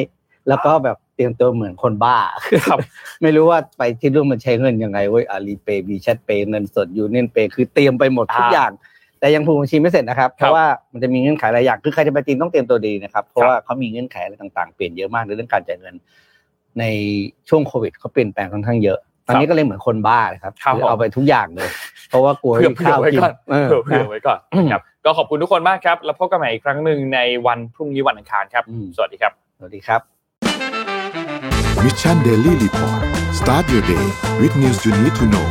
แล้วก็แบบเตรียมตัวเหมือนคนบ้าครับ ไม่รู้ว่าไปที่นู่นมันใช้เงินยังไงเว้ยอาลีเปย์บีแชทเปย์เงินสดยูเนียนเปย์คือเตรียมไปหมดทุกอ่าอย่าง แต่ยังผูกบัญชีไม่เสร็จนะครับ เพครับราะว่ามันจะมีเงื่อนไขหลายอย่างคือใครจะไปจีนต้องเตรียมตัวดีนะครับ เพราะครับว่าเขามีเงื่อนไขอะไรต่างๆเปลี่ยนเยอะมากในเรื่องการจ่ายเงิน ในช่วงโควิดเขาเปลี่ยนแปลงค่อนข้างเยอะ ตอนนี้ก็เลยเหมือนคนบ้าเลยครับครับคือผมเอาไปทุกอย่างเลย เพราะว่ากลัวเผื่อไม่มีข้าวเผื่อไว้กินก่อนเออเผื่อนะไว้ก่อนนะครับก็ขอบคุณทุกคนมากครับ แล้วพบกันใหม่อีกครั้งหนึ่งในวันพรุ่งนี้วันอังคารครับอืมสวัสดีครับ สวัสดีครับ Mission Daily Report start your day with news you need to know